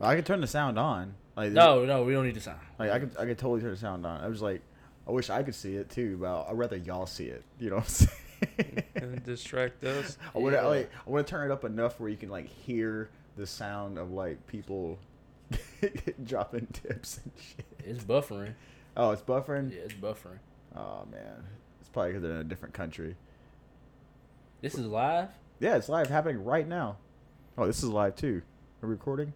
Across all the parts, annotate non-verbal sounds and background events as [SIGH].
I could turn the sound on. Like No, no, we don't need the sound. Like I could, I could totally turn the sound on. I was like, I wish I could see it too, but I'd rather y'all see it. You know what I'm saying? and distract us. [LAUGHS] I want to Yeah. like, I want to turn it up enough where you can like hear the sound of like people [LAUGHS] dropping tips and shit. It's buffering. Oh, it's buffering. Yeah, it's buffering. Oh man, it's probably because they're in a different country. This is live. Yeah, it's live happening right now. Oh, this is live too. Are we recording?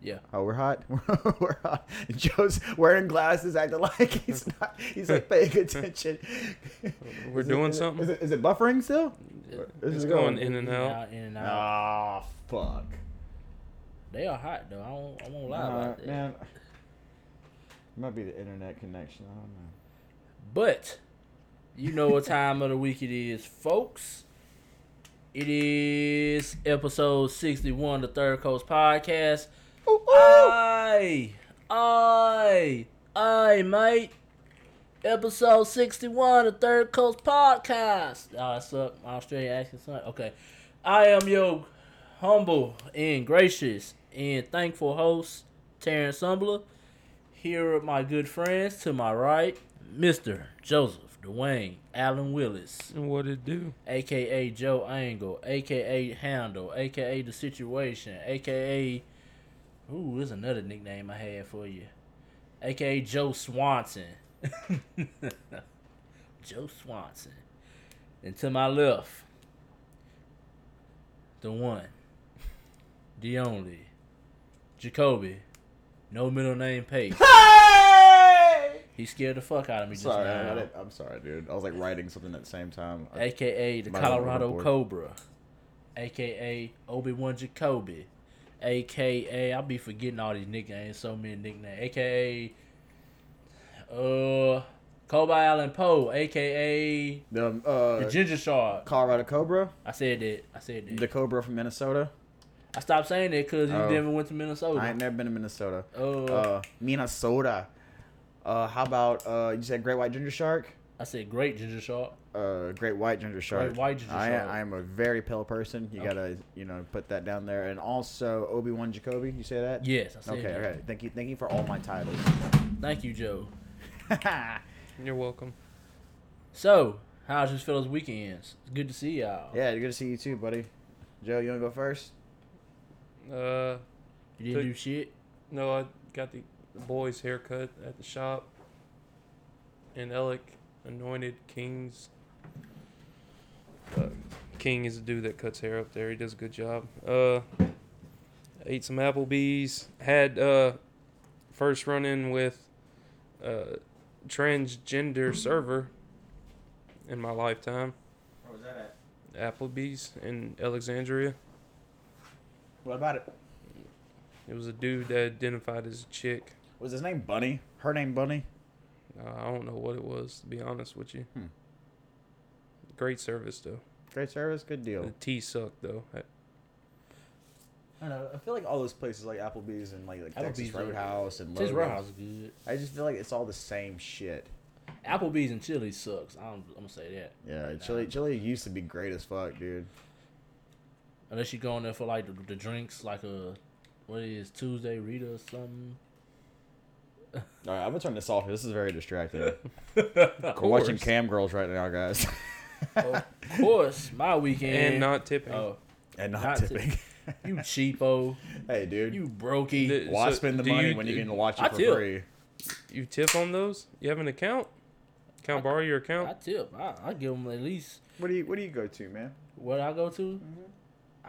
Yeah. Oh, we're hot. [LAUGHS] we're hot. Joe's wearing glasses, acting like he's [LAUGHS] not. He's like paying attention. We're Is doing is it- something? Is it, is it buffering still? Or is It's it going in and out. in and out. Ah, fuck. They are hot though. I won't. I won't lie Nah, about that. man. It might be the internet connection. I don't know. But you know what time of the week it is, folks. It is episode sixty-one, the Third Coast Podcast. Aye, aye, aye, mate. Episode sixty-one, the Third Coast Podcast. Oh, that's up. Australian accent. son. Okay, I am your humble and gracious and thankful host, Terrence Sumbler. Here are my good friends to my right, Mr. Joseph Dwayne Allen Willis, And what it do? aka Joe Angle, aka Handle, aka The Situation, aka Ooh, there's another nickname I had for you. aka Joe Swanson. [LAUGHS] Joe Swanson. And to my left, the one, the only, Jacoby, no middle name Pace. He scared the fuck out of me just Sorry, I, I now. didn't- I'm sorry, dude. I was like writing something at the same time. I- AKA the Might as well Colorado. Cobra. AKA Obi Wan Jacoby. AKA I'll be forgetting all these nicknames, so many nicknames. AKA uh Kobe Allen Poe, aka the uh, the Ginger Shark. Colorado Cobra, I said that. I said that. the Cobra from Minnesota. I stopped saying that because you Oh. never went to Minnesota. I ain't never been to Minnesota. uh, Uh, Minnesota. Uh, how about uh, you said great white ginger shark? I said great Ginger Shark. Uh, great white ginger shark. white ginger I, shark. I am a very pale person. You Okay. gotta, you know, put that down there. And also Obi Wan Jacoby. You say that? Yes, I said Okay. that. Okay. Thank you. Thank you for all my titles. Thank you, Joe. [LAUGHS] You're welcome. So, how's this fellas weekends? It's good to see y'all. yeah, good to see you too, buddy. Joe, you wanna go first? Uh, You didn't Good. do shit? no, I got the, the boys' haircut at the shop. And Alec anointed King's. Uh, King is a dude that cuts hair up there. He does a good job. Uh, ate some Applebee's. Had uh, first run in with uh, transgender server in my lifetime. Where was that at? Applebee's in Alexandria. What about it? It was a dude that identified as a chick. Was his name Bunny? Her name Bunny? Uh, I don't know what it was, to be honest with you. Hmm. Great service, though. Great service, good deal. The tea sucked, though. I- I don't know. I feel like all those places like Applebee's and like, like Texas Applebee's are- Roadhouse and Texas Logan's, Roadhouse is good. I just feel like it's all the same shit. Applebee's and Chili's sucks. I'm, I'm gonna say that. Yeah, chili chili used to be great as fuck, dude. Unless you go in there for like the, the drinks, like a what is Tuesday Rita or something. [LAUGHS] All right, I'm gonna turn this off. This is very distracting. [LAUGHS] We're watching cam girls right now, guys, [LAUGHS] of course, my weekend. and not tipping. Oh, and not, Not tipping. you cheapo, hey, dude, you brokey. The- why so spend the money you- when you can watch I it for tip. free? You tip on those? You have an account? Can I borrow your account? I tip. I, I give them at least What do you What do you go to, man? what I go to. Uh,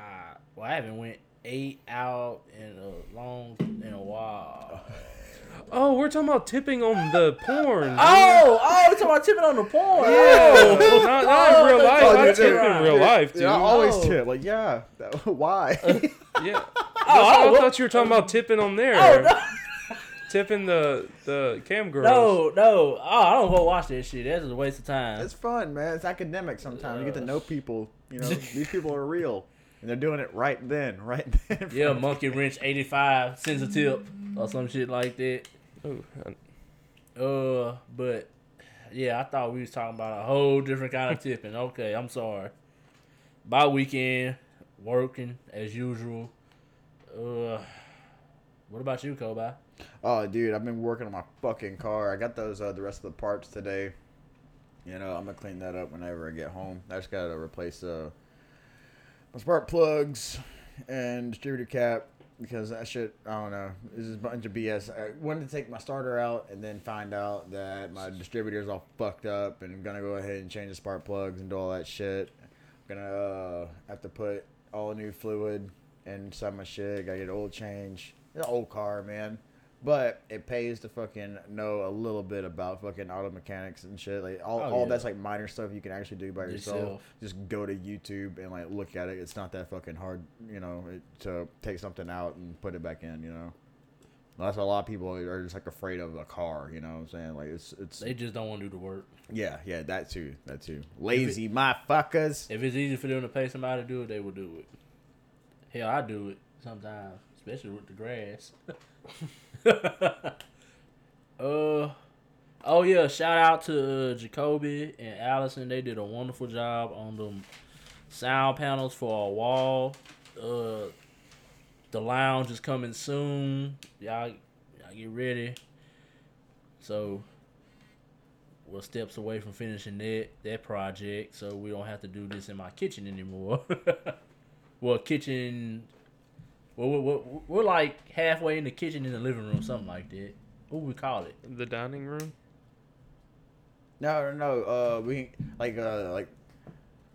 well, I haven't went eight out in a long in a while. Oh, we're talking about tipping on the porn. Oh, oh, we're talking about tipping on the porn? yeah. Oh. not, not in real life. Oh, I dude, tip in real dude, life, dude. Yeah, I always Oh. tip. Like, yeah, that- [LAUGHS] why? Uh, yeah. [LAUGHS] Oh, I oh, thought you were talking about tipping on there. oh, no. [LAUGHS] Tipping the the cam girls. No, no. Oh, I don't go watch this shit. That's a waste of time. it's fun, man. It's academic. Sometimes you get to know people. You know, these people are real, and they're doing it right then, [LAUGHS] right then. yeah, front of Monkey Wrench 85 sends a tip or some shit like that. Ooh, Uh, but yeah, I thought we was talking about a whole different kind of tipping. Okay, I'm sorry. My weekend, working as usual. Uh, What about you, Kobe? Oh, dude, I've been working on my fucking car. I got those uh, the rest of the parts today. You know, I'm gonna clean that up whenever I get home. I just gotta replace uh, my spark plugs and distributor cap because that shit. I don't know. This is a bunch of BS. I wanted to take my starter out and then find out that my distributor's all fucked up, and I'm gonna go ahead and change the spark plugs and do all that shit. I'm gonna uh, have to put all new fluid inside my shit. Gotta get oil change. It's an old car, man. But it pays to fucking know a little bit about fucking auto mechanics and shit. Like all, Oh, all yeah. that's like minor stuff you can actually do by yourself. Yourself. Just go to YouTube and like look at it. It's not that fucking hard, you know, it, to take something out and put it back in. You know, that's a lot of people are just like afraid of a car. You know what I'm saying? Like it's it's They just don't want to do the work. yeah yeah that too that too. Lazy motherfuckers. If it's easy for them to pay somebody to do it, they will do it. Hell, I do it sometimes, especially with the grass. [LAUGHS] uh, oh yeah, shout out to uh, Jacoby and Allison. They did a wonderful job on the sound panels for our wall. Uh, the lounge is coming soon. Y'all, y'all get ready. So we're steps away from finishing that that project, so we don't have to do this in my kitchen anymore. [LAUGHS] well, kitchen. Well, we're, we're, we're like halfway in the kitchen in the living room, something like that. What would we call it? The dining room. No, no, no. Uh, we like uh like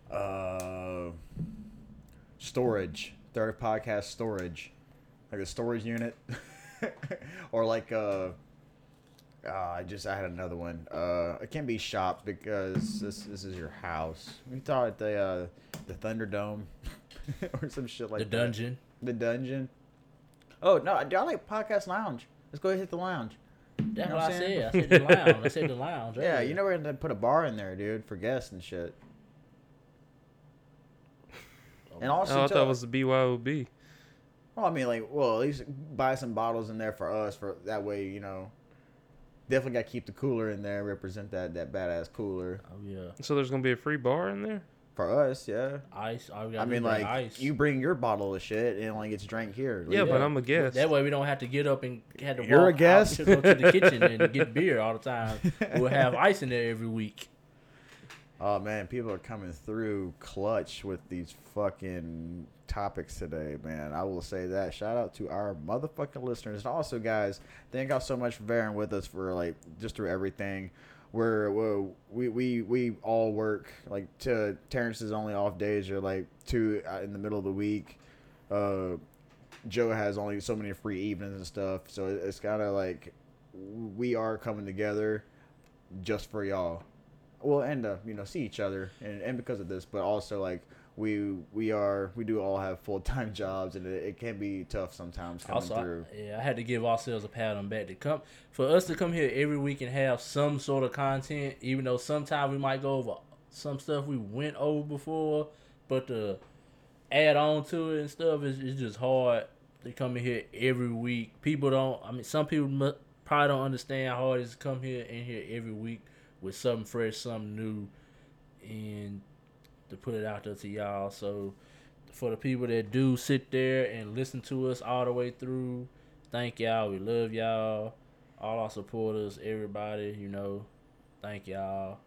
uh storage. Third podcast storage, like a storage unit, [LAUGHS] or like uh. Uh, I just I had another one. Uh, it can be shop because this this is your house. We thought the uh, the Thunderdome [LAUGHS] or some shit like the that. dungeon. The dungeon. Oh no, I, I like podcast lounge. Let's go ahead and hit the lounge. That's know what what I I'm said. saying? I said the lounge. I said the lounge. [LAUGHS] Yeah, earlier. you know we're gonna put a bar in there, dude, for guests and shit. Oh, and also, Oh, I thought it was the BYOB. well, I mean, like, well, at least buy some bottles in there for us. For that way, you know, definitely got to keep the cooler in there, represent that that badass cooler Oh yeah, So there's gonna be a free bar in there. For us. Yeah, ice. Oh, all we I mean, do is bring like, ice. you bring your bottle of shit and it only gets drank here. Yeah, Like, but I'm a guest. That way we don't have to get up and have to You're a walk out guest? to go to the kitchen and get [LAUGHS] beer all the time. We'll have ice in there every week. [LAUGHS] Oh man, people are coming through clutch with these fucking topics today, man. I will say that. Shout out to our motherfucking listeners. And also, guys, thank y'all so much for bearing with us for like just through everything. We're we we we all work like to Terrence's only off days are like two uh, in the middle of the week. Uh, Joe has only so many free evenings and stuff, so it's kind of like we are coming together just for y'all We'll end up you know see each other and, and because of this but also like we we are we do all have full-time [LAUGHS] jobs and it, it can be tough sometimes coming Also, I- through yeah, I had to give ourselves a pat on the back to come for us to come here every week and have some sort of content. Even though sometimes we might go over some stuff we went over before, but to add on to it and stuff is it's just hard to come in here every week. People don't. I mean, some people probably don't understand how hard it is to come here in here every week with something fresh, something new, and to put it out there to y'all. So for the people that do sit there and listen to us all the way through, thank y'all. We love y'all. All our supporters, everybody, you know, thank y'all.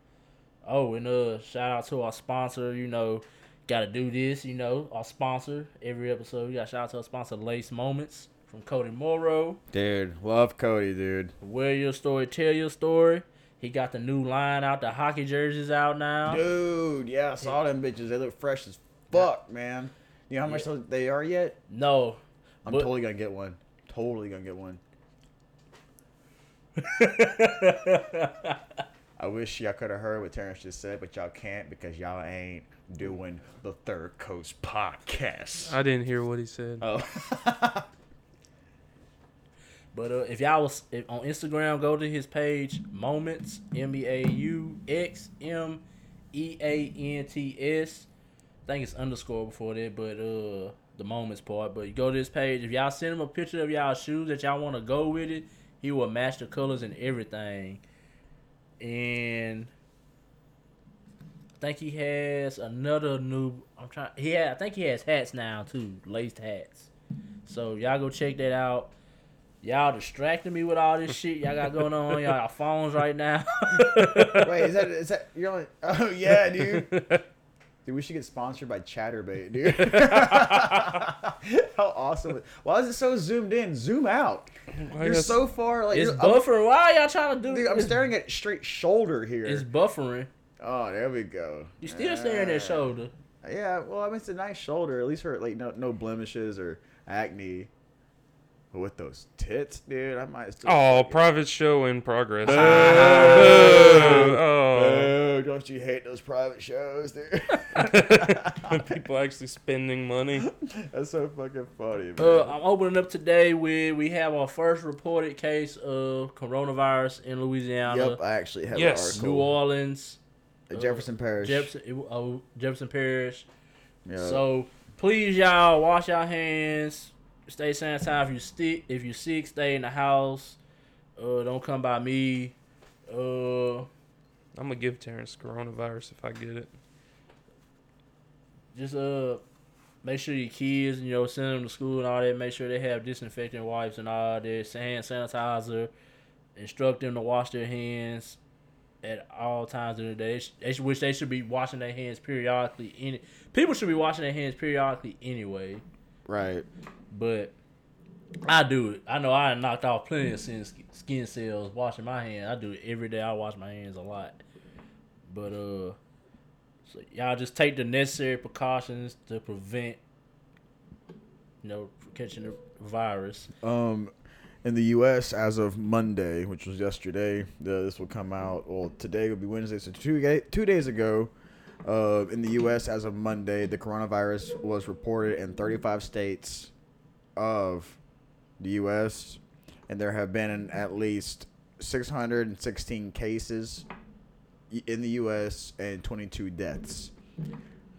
Oh, and uh, shout out to our sponsor. You know, got to do this. You know, our sponsor every episode. We got shout out to our sponsor, Lace Moments from Cody Morrow. dude love cody dude Wear your story, tell your story. He got the new line out. The hockey jerseys out now. dude yeah i saw them bitches they look fresh as fuck man you know how much Yeah. they are yet No, i'm But- totally gonna get one totally gonna get one [LAUGHS] I wish y'all could have heard what Terrence just said, but y'all can't because y'all ain't doing the Third Coast podcast. I didn't hear what he said. Oh. [LAUGHS] But uh, if y'all was if, on Instagram, go to his page, Moments M B A U X M E A N T S. I think it's underscore before that, but uh, the Moments part. But you go to this page. If y'all send him a picture of y'all shoes that y'all want to go with it, he will match the colors and everything. And I think he has another new. I'm trying. Yeah, I think he has hats now too, laced hats. So y'all go check that out. Y'all distracting me with all this shit y'all got going on on y'all phones right now. [LAUGHS] Wait, is that is that you're only? Oh yeah, dude. [LAUGHS] Dude, we should get sponsored by Chaturbate, dude. [LAUGHS] How awesome! Why is it so zoomed in? Zoom out. I You're so far. Like, it's buffering. Why y'all trying to do dude, I'm staring at straight shoulder here. It's buffering. oh, there we go. You still staring at shoulder. Yeah, well, I mean, it's a nice shoulder. At least for like no no blemishes or acne. But with those tits, dude, I might still. Oh, fucking- private show in progress. Boo. Boo. Oh. Boo, don't you hate those private shows, dude? [LAUGHS] People actually spending money. [LAUGHS] That's so fucking funny, man. Uh, I'm opening up today with we have our first reported case of coronavirus in Louisiana, yep, I actually have Yes. an New article. Orleans, Jefferson Parish. Jefferson, uh, Jefferson Parish. Yeah. So please, y'all, wash your hands. Stay sanitized. If you stick, if you sick, stay in the house. Uh, don't come by me. Uh, I'm gonna give Terrence coronavirus if I get it. just uh, make sure your kids, you know, send them to school and all that. Make sure they have disinfectant wipes and all that, hand sanitizer. Instruct them to wash their hands at all times of the day. They sh- They, sh- which they should be washing their hands periodically. Any people should be washing their hands periodically anyway. right. But I do it. I know I knocked off plenty of skin, skin cells washing my hands. I do it every day. I wash my hands a lot. But uh, so y'all just take the necessary precautions to prevent, you know, catching the virus. Um, in the U.S., as of Monday, which was yesterday, this will come out. Well, today will be Wednesday, so two two days ago. Uh, in the U.S., as of Monday, the coronavirus was reported in 35 states of the U.S., and there have been at least 616 cases in the U.S. and 22 deaths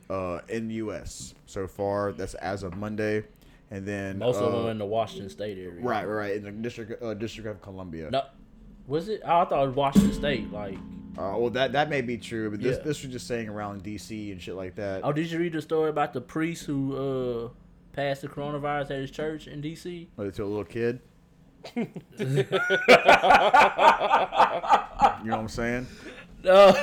uh, in the U.S. so far. That's as of Monday, and then Most of them uh, in the Washington State area. Right, right, right, in the district, uh, District of Columbia. No, was it? I thought it was Washington State. Like, Uh, well, that that may be true, but this Yeah. this was just saying around D.C. and shit like that. oh, did you read the story about the priest who uh passed the coronavirus at his church in D.C.? Like, to a little kid. [LAUGHS] you know what I'm saying? No,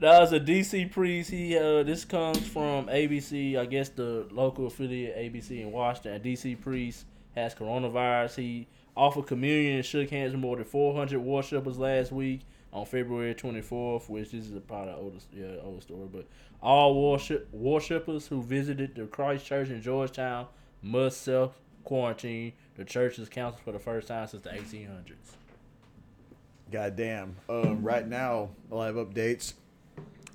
that was a DC priest. He uh, this comes from ABC, I guess the local affiliate ABC in Washington. A DC priest has coronavirus. He offered communion and shook hands with more than 400 worshippers last week on February 24th, which this is a probably the oldest, yeah, old story. But all worship worshippers who visited the Christ Church in Georgetown must self quarantine. The church is canceled for the first time since the 1800s. Goddamn. Um, right now, live updates.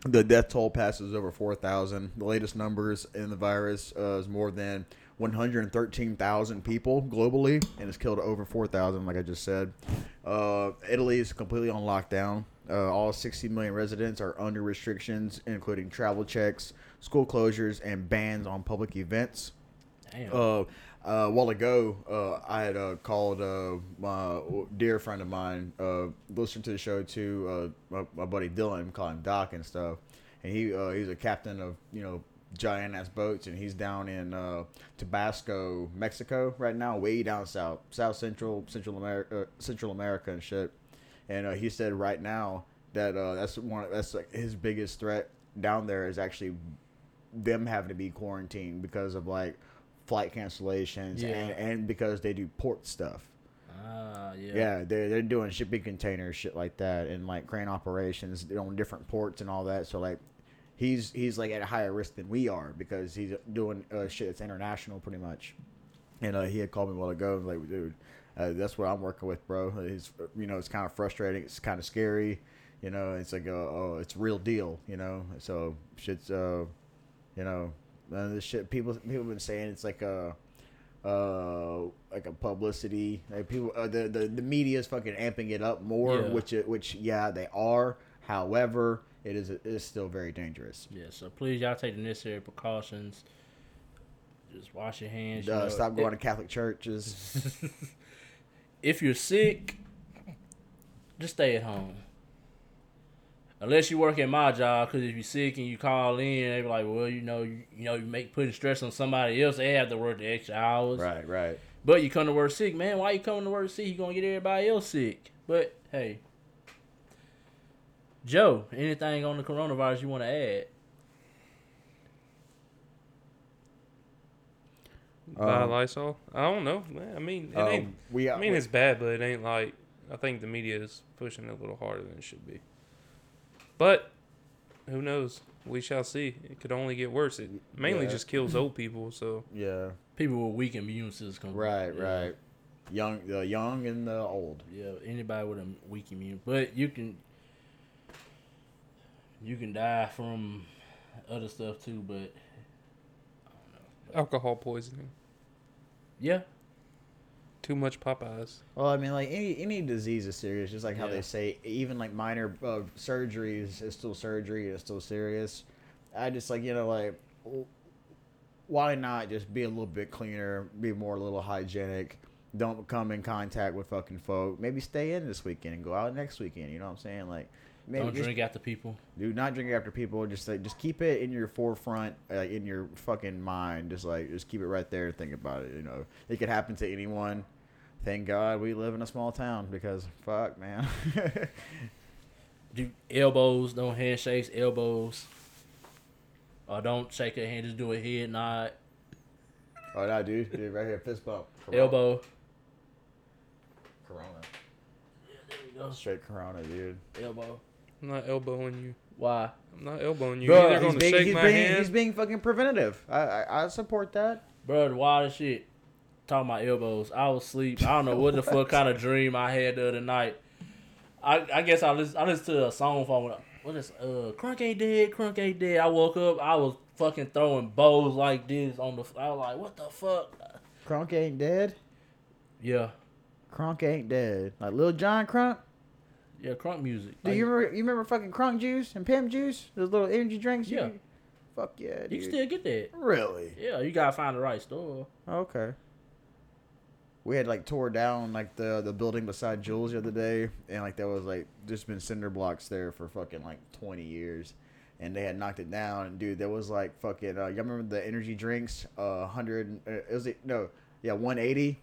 The death toll passes over 4,000. The latest numbers in the virus uh, is more than 113,000 people globally, and it's killed over 4,000, like I just said. Uh, Italy is completely on lockdown. Uh, all 60 million residents are under restrictions, including travel checks, school closures, and bans on public events. Damn. Uh, uh, a while ago, uh, I had uh, called uh, my dear friend of mine, uh, listened to the show too. Uh, my, my buddy Dylan, call him Doc and stuff, and he uh, he's a captain of you know giant ass boats, and he's down in uh, Tabasco, Mexico right now, way down south, south central, Central America, uh, Central America and shit. And uh, he said right now that uh, that's one of, that's like his biggest threat down there is actually them having to be quarantined because of like flight cancellations Yeah. and, and because they do port stuff. ah, yeah. Yeah, they're, they're doing shipping containers, shit like that, and like crane operations on different ports and all that. So like, he's he's like at a higher risk than we are because he's doing uh, shit that's international pretty much. And uh, he had called me a while ago, and like, dude, uh, that's what I'm working with, bro. It's you know, it's kind of frustrating. It's kind of scary. You know, it's like, uh, oh, it's real deal. You know, so shit's, uh, you know, uh, this shit. People people have been saying it's like a uh like a publicity like people uh, the, the the media is fucking amping it up more Yeah. which which yeah they are however it is it is still very dangerous Yeah, so please y'all take the necessary precautions. Just wash your hands. you uh, know. stop going to catholic churches [LAUGHS] If you're sick, just stay at home. Unless you work at my job, because if you're sick and you call in, they be like, "Well, you know, you, you know, you make putting stress on somebody else. They have to work the extra hours." right right But you come to work sick, man. Why you coming to work sick? You gonna get everybody else sick. But hey, Joe, anything on the coronavirus you want to add? Buy Um, Lysol. I don't know. I mean, it Um, ain't. we, I mean, it's bad, but it ain't like. I think the media is pushing it a little harder than it should be. But who knows? We shall see. It could only get worse. It mainly Yeah. just kills old people. So yeah, People with weak immune systems. right, Yeah. right. Young, the young and the old. Yeah, anybody with a weak immune, but you can you can die from other stuff too. But alcohol poisoning. yeah, Too much Popeyes. Well, I mean, like any any disease is serious. Just like how Yeah. they say, even like minor uh, surgeries is still surgery. It's still serious. I just like you know like, why not just be a little bit cleaner, be more a little hygienic. Don't come in contact with fucking folk. Maybe stay in this weekend and go out next weekend. You know what I'm saying? Like, maybe don't just drink after people. do not drink after people. Just like just keep it in your forefront, like in your fucking mind. Just like just keep it right there. Think about it. You know, it could happen to anyone. Thank God we live in a small town because fuck, man. [LAUGHS] Do elbows, don't handshakes, elbows. Or don't shake your hand, just do a head nod, oh no, dude, dude, right here, fist bump. Corona. elbow. Corona. Yeah, There we go. Straight Corona, dude. Elbow. I'm not elbowing you. Why? I'm not elbowing you. Bro, You're either he's going to being, shake he's, my being, hand. he's being fucking preventative. I, I I support that. Bro, the wildest shit. Talking about elbows. I was asleep. I don't know what the [LAUGHS] fuck kind of dream I had the other night. I I guess I listen I listened to a song from what is uh Crunk ain't dead, Crunk ain't dead. I woke up, I was fucking throwing bows like this on the I was like, what the fuck? Crunk ain't dead. Yeah. Crunk ain't dead. Like Lil Jon Crunk. Yeah, crunk music. Do Like, you remember? You remember fucking Crunk juice and Pimp juice? Those little energy drinks. you- Yeah. Fuck yeah, dude. you can still get that. Really? Yeah, you gotta find the right store. Okay. We had like tore down like the the building beside Jules the other day, and like there was like just been cinder blocks there for fucking like twenty years, and they had knocked it down. And dude, there was like fucking. Uh, y'all remember the energy drinks? Uh, hundred. Uh, it was it no, yeah, one eighty.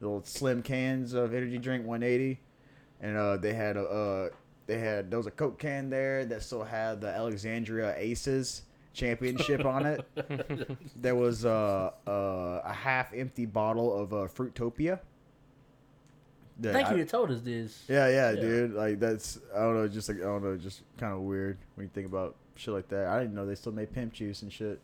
Little slim cans of energy drink, one eighty, and uh, they had a uh, they had there was a Coke can there that still had the Alexandria Aces championship on it. [LAUGHS] There was uh, uh, a half empty bottle of uh, Fruitopia. I Yeah, think I- you had told us this. yeah, yeah, Yeah. dude. Like that's I don't know, just like I don't know, just kind of weird when you think about shit like that. I didn't know they still made pimp juice and shit.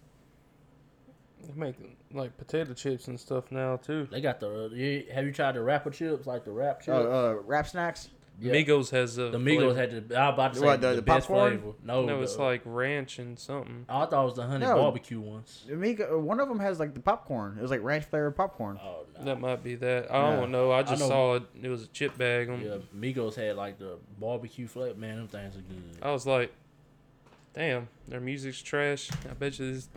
They make like potato chips and stuff now too. They got the. You, have you tried the rapper chips, like the rap chips? Oh, uh, rap snacks. Yeah. Migos has a The Migos flavor. had the. I was about to say What, the- the, the best popcorn? flavor. No, no, the- it's like ranch and something. I thought it was the honey No. barbecue ones. Amiga, one of them has like the popcorn. It was like ranch flavored popcorn. Oh no. That might be that. I Yeah. don't know. I just know- saw it. It was a chip bag. On, Yeah, Migos had like the barbecue flavor. Man, them things are good. I was like, damn, their music's trash. I bet you this.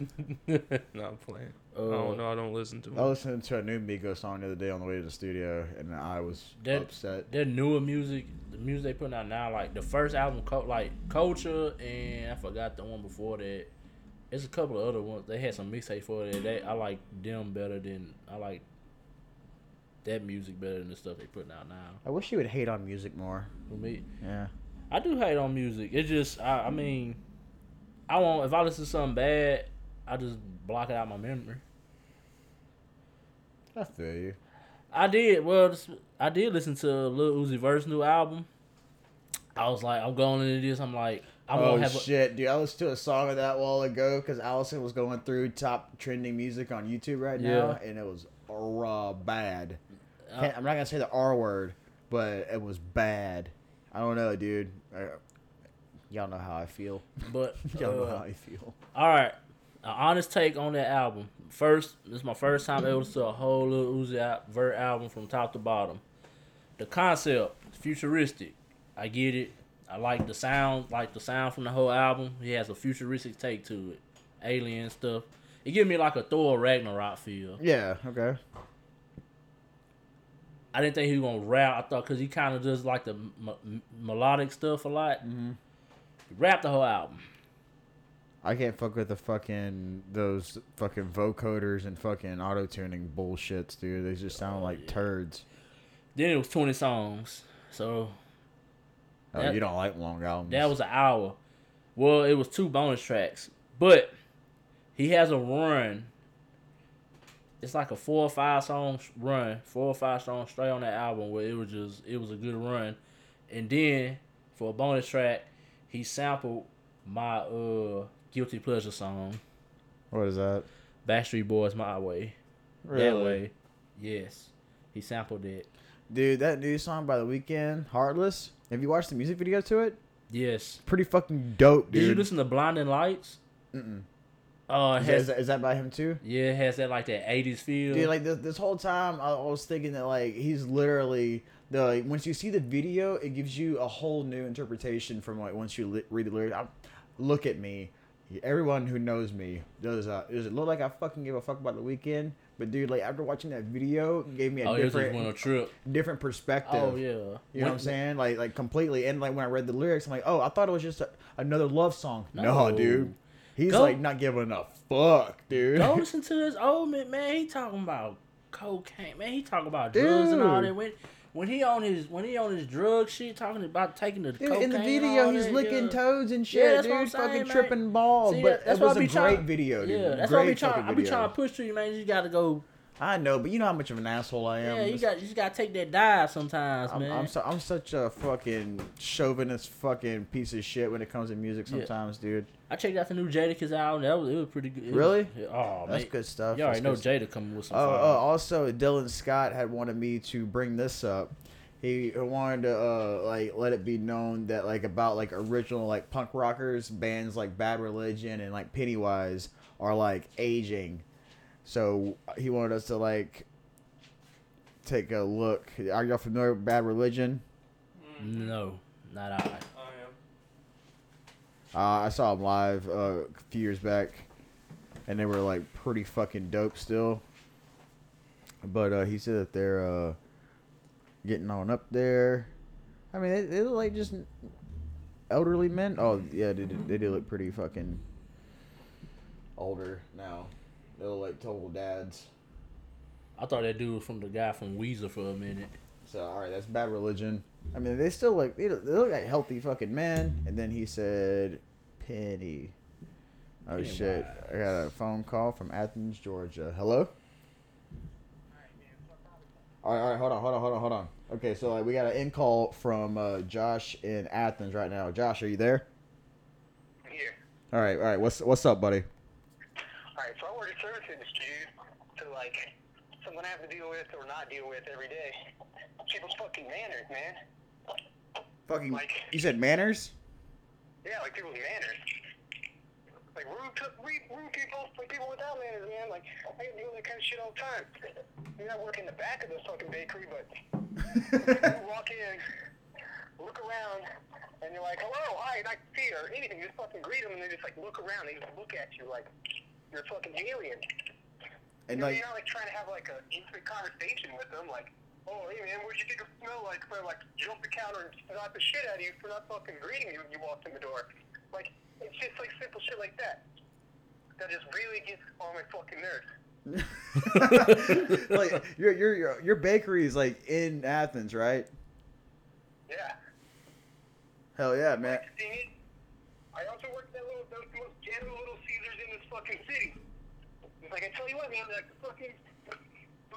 [LAUGHS] no, I'm playing. I Uh, don't know. I don't listen to Them. I listened to a new Migos song the other day on the way to the studio, and I was That- upset. Their newer music, the music they putting out now, like the first album, like Culture, and I forgot the one before that. There's a couple of other ones. They had some mixtape for that. They, I like them better than I like that music better than the stuff they putting out now. I wish you would hate on music more. For me, Yeah. I do hate on music. It just, I, I mean, I won't. If I listen to something bad, I just block it out my memory. I feel you. I did. Well, I did listen to Lil Uzi Vert's new album. I was like, I'm going into this. I'm like, I'm oh have. A, shit, dude! I listened to a song of that a while ago because Allison was going through top trending music on YouTube right now, Yeah. and it was raw bad. uh, I'm not gonna say the R word, but it was bad. I don't know, dude. Uh, y'all know how I feel. but [LAUGHS] Y'all know uh, how I feel. all right, an honest take on that album. First, this is my first time able to see a whole Lil Uzi Vert album from top to bottom. The concept, futuristic. I get it. I like the sound, like the sound from the whole album. He has a futuristic take to it, alien stuff. It gives me like a Thor Ragnarok feel. Yeah. Okay. I didn't think he was gonna rap. I thought because he kind of does like the m- m- melodic stuff a lot. Mm-hmm. Rapped the whole album. I can't fuck with the fucking those fucking vocoders and fucking auto tuning bullshits, dude. They just sound Oh, like yeah. turds. Then it was twenty songs. So Oh, That- you don't like long albums. that was an hour. Well, it was two bonus tracks, but he has a run. It's like a four or five song run, four or five songs straight on that album where it was just it was a good run, and then for a bonus track, he sampled my uh guilty pleasure song, what is that? Backstreet Boys My Way. That way, yes, he sampled it. dude. That new song by the Weeknd, Heartless. Have you watched the music video to it? Yes. Pretty fucking dope, Did you listen to Blinding Lights? Mm-mm. Uh, it Is, that, has is, that, is that by him too? Yeah, it has that like that eighties feel. Dude, like this, this whole time, I was thinking that like he's literally the like, once you see the video, it gives you a whole new interpretation from like once you li- read the lyrics. I, look at me, everyone who knows me does. Uh, does it look like I fucking give a fuck about the Weeknd? But dude, like after watching that video, it gave me a oh, different a trip. different perspective. Oh yeah. You know what I'm saying? Like like completely. And like when I read the lyrics, I'm like, oh, I thought it was just a, another love song. No, No. dude. He's Go- like not giving a fuck, dude. Go [LAUGHS] listen to this old man, man. He talking about cocaine, man. He talking about drugs and all that. When when he on his when he on his drug shit, talking about taking the Dude, cocaine. in the video, he's licking yeah. toads and shit, Yeah, that's dude. what I'm saying, fucking man. tripping balls. See, but that- that's it what was a be great trying- video, dude. Yeah, that's what I be Great trying. I be video. trying to push to you, man. You got to go. I know, but you know how much of an asshole I am. Yeah, you got you just got to take that dive sometimes, I'm, man. I'm, so, I'm such a fucking chauvinist fucking piece of shit when it comes to music Yeah. sometimes, dude. I checked out the new Jadakiss album. That was it was pretty good. It was- Really? oh That's man, good stuff. You already know Jada coming with some. Oh, fire. oh, also Dylan Scott had wanted me to bring this up. He wanted to uh, like let it be known that like about like original like punk rockers bands like Bad Religion and like Pennywise are like aging. So he wanted us to like take a look. Are y'all familiar with Bad Religion? no, not I. I. Uh, I saw them live uh, a few years back, and they were like pretty fucking dope still. But uh, he said that they're uh, getting on up there. I mean, they, they look like just elderly men. Oh yeah, they do, they do look pretty fucking older now. They look like total dads. I thought that dude was from the guy from Weezer for a minute. So all right, that's bad religion. I mean, they still look they look, like healthy fucking men. And then he said, "Penny." Oh Pennywise. shit! I got a phone call from Athens, Georgia. Hello. All right, all right, hold on, hold on, hold on, hold on. Okay, so like, we got an in call from uh, Josh in Athens right now. Josh, are you there? Here. All right, all right. What's what's up, buddy? Alright, so I work in service industry, dude. So, like, something I have to deal with or not deal with every day. People's fucking manners, man. Fucking. Like- You said manners. Yeah, like people's manners. Like, rude, to, rude, rude people, like people without manners, man. Like, I deal with that kind of shit all the time. I mean, I work in the back of this fucking bakery, but [LAUGHS] you walk in, look around, and you're like, hello, hi, nice to see or anything. You just fucking greet them, and they just, like, look around. They just look at you like you're a fucking alien. and you know, like, you're not like trying to have like an intimate conversation with them, like, oh, hey man, what did you think it smell like? For like jump the counter and knock the shit out of you for not fucking greeting you when you walked in the door. Like, it's just like simple shit like that. That just really gets on my fucking nerves. [LAUGHS] like your your your your bakery is like in Athens, right? Yeah. Hell yeah, man. I also work at that little, those most general little Caesars in this fucking city. It's like, I tell you what, man, like the fucking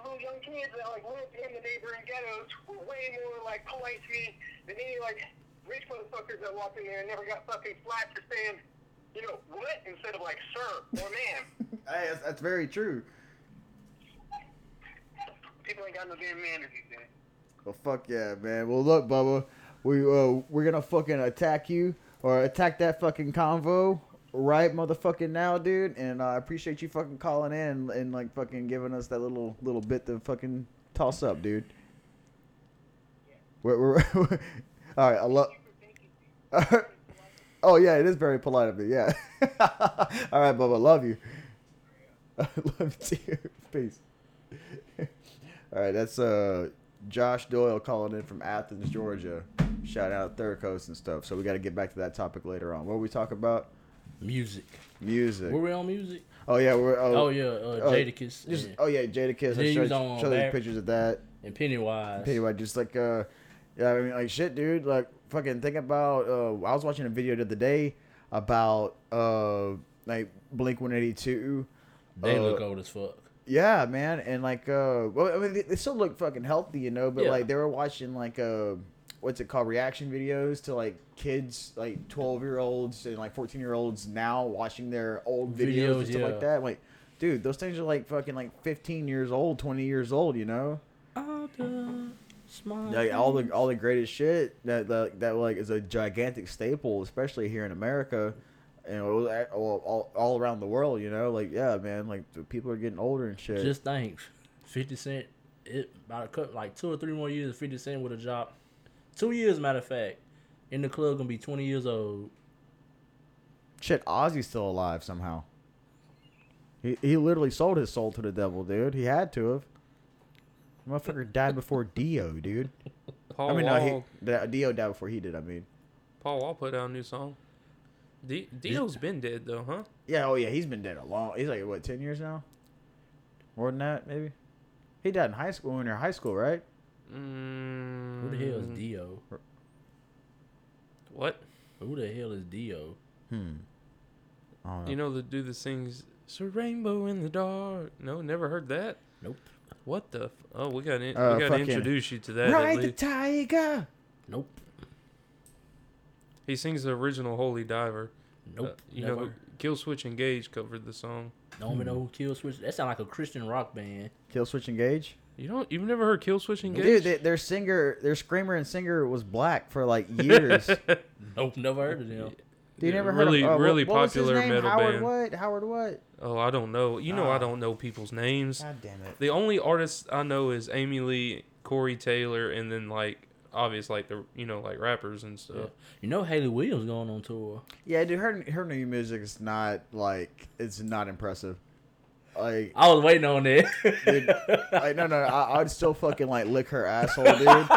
little young kids that like lived in the neighboring ghettos were way more like polite to me than any like rich motherfuckers that walked in there and never got fucking flat for saying, you know, what instead of like sir or ma'am. [LAUGHS] Hey, that's, that's very true. People ain't got no damn manners these days. Well, fuck yeah, man. Well, look, Bubba, we uh, we're gonna fucking attack you or attack that fucking convo right motherfucking now, dude. And uh, I appreciate you fucking calling in and, and like fucking giving us that little little bit to fucking toss up, dude. We're, we're, [LAUGHS] all right. I love. [LAUGHS] oh yeah, it is very polite of me. Yeah. [LAUGHS] all right, Bubba. Love you. I love you too. Peace. All right, that's uh Josh Doyle calling in from Athens, Georgia. Shout out Third Coast and stuff. So we got to get back to that topic later on. What we talking about? Music. Music. Were we on music? Oh yeah, we're Oh, oh, yeah, uh, uh, Jadakiss just and, oh yeah, Jadakiss. I showed, on showed you pictures of that. and Pennywise. Pennywise, just like uh, yeah, I mean like shit, dude. Like fucking think about. Uh, I was watching a video the other day about uh like Blink One Eighty Two. They uh, look old as fuck. Yeah, man, and like uh, well, I mean they, they still look fucking healthy, you know. But Yeah. like they were watching like uh, what's it called, reaction videos to like kids, like twelve year olds and like fourteen year olds now watching their old videos, Videos, and stuff yeah. like that. I'm like, dude, those things are like fucking like fifteen years old, twenty years old, you know. All the smile. like all the all the greatest shit that that, that like is a gigantic staple, especially here in America, and it was a- all, all, all around the world. You know, like yeah, man, like people are getting older and shit. Just think, Fifty Cent. It about a cut like two or three more years. Fifty Cent would have dropped. Two years, matter of fact. In the club, gonna be twenty years old. shit, Ozzy's still alive somehow. He he literally sold his soul to the devil, dude. He had to have. Motherfucker died before [LAUGHS] Dio, dude. Paul I mean, Wall, no, he da- Dio died before he did. I mean, Paul Wall put out a new song. D- Dio's been dead though, huh? yeah, oh yeah, he's been dead a long. He's like what, ten years now? More than that, maybe. He died in high school when you're in high school, right? Mm, Who the hell is Dio? What? Who the hell is Dio? Hmm. I don't know. You know the do the things. It's a rainbow in the dark. No, never heard that. Nope. What the? F- oh, we got in, Uh, we got to introduce you to that. Ride the least. tiger. Nope. He sings the original Holy Diver. Nope. Uh, you never. know, Killswitch Engage covered the song. Don't even know who Killswitch. That sound like a Christian rock band. Killswitch Engage. You don't? You've never heard Killswitch Engage? Dude, they, their singer, their screamer and singer was black for like [LAUGHS] years. Nope, never heard of them. you Yeah, never heard of uh, what- really what was his popular name? metal Howard band. what? Howard what? Oh, I don't know. You know, Ah. I don't know people's names. God damn it. The only artist I know is Amy Lee, Corey Taylor, and then like obvious like the you know like rappers and stuff. Yeah. You know Hayley Williams going on tour. Yeah, dude, her her new music is not like it's not impressive. Like, I was waiting on it. dude, like no, no, I, I'd still fucking like lick her asshole, dude.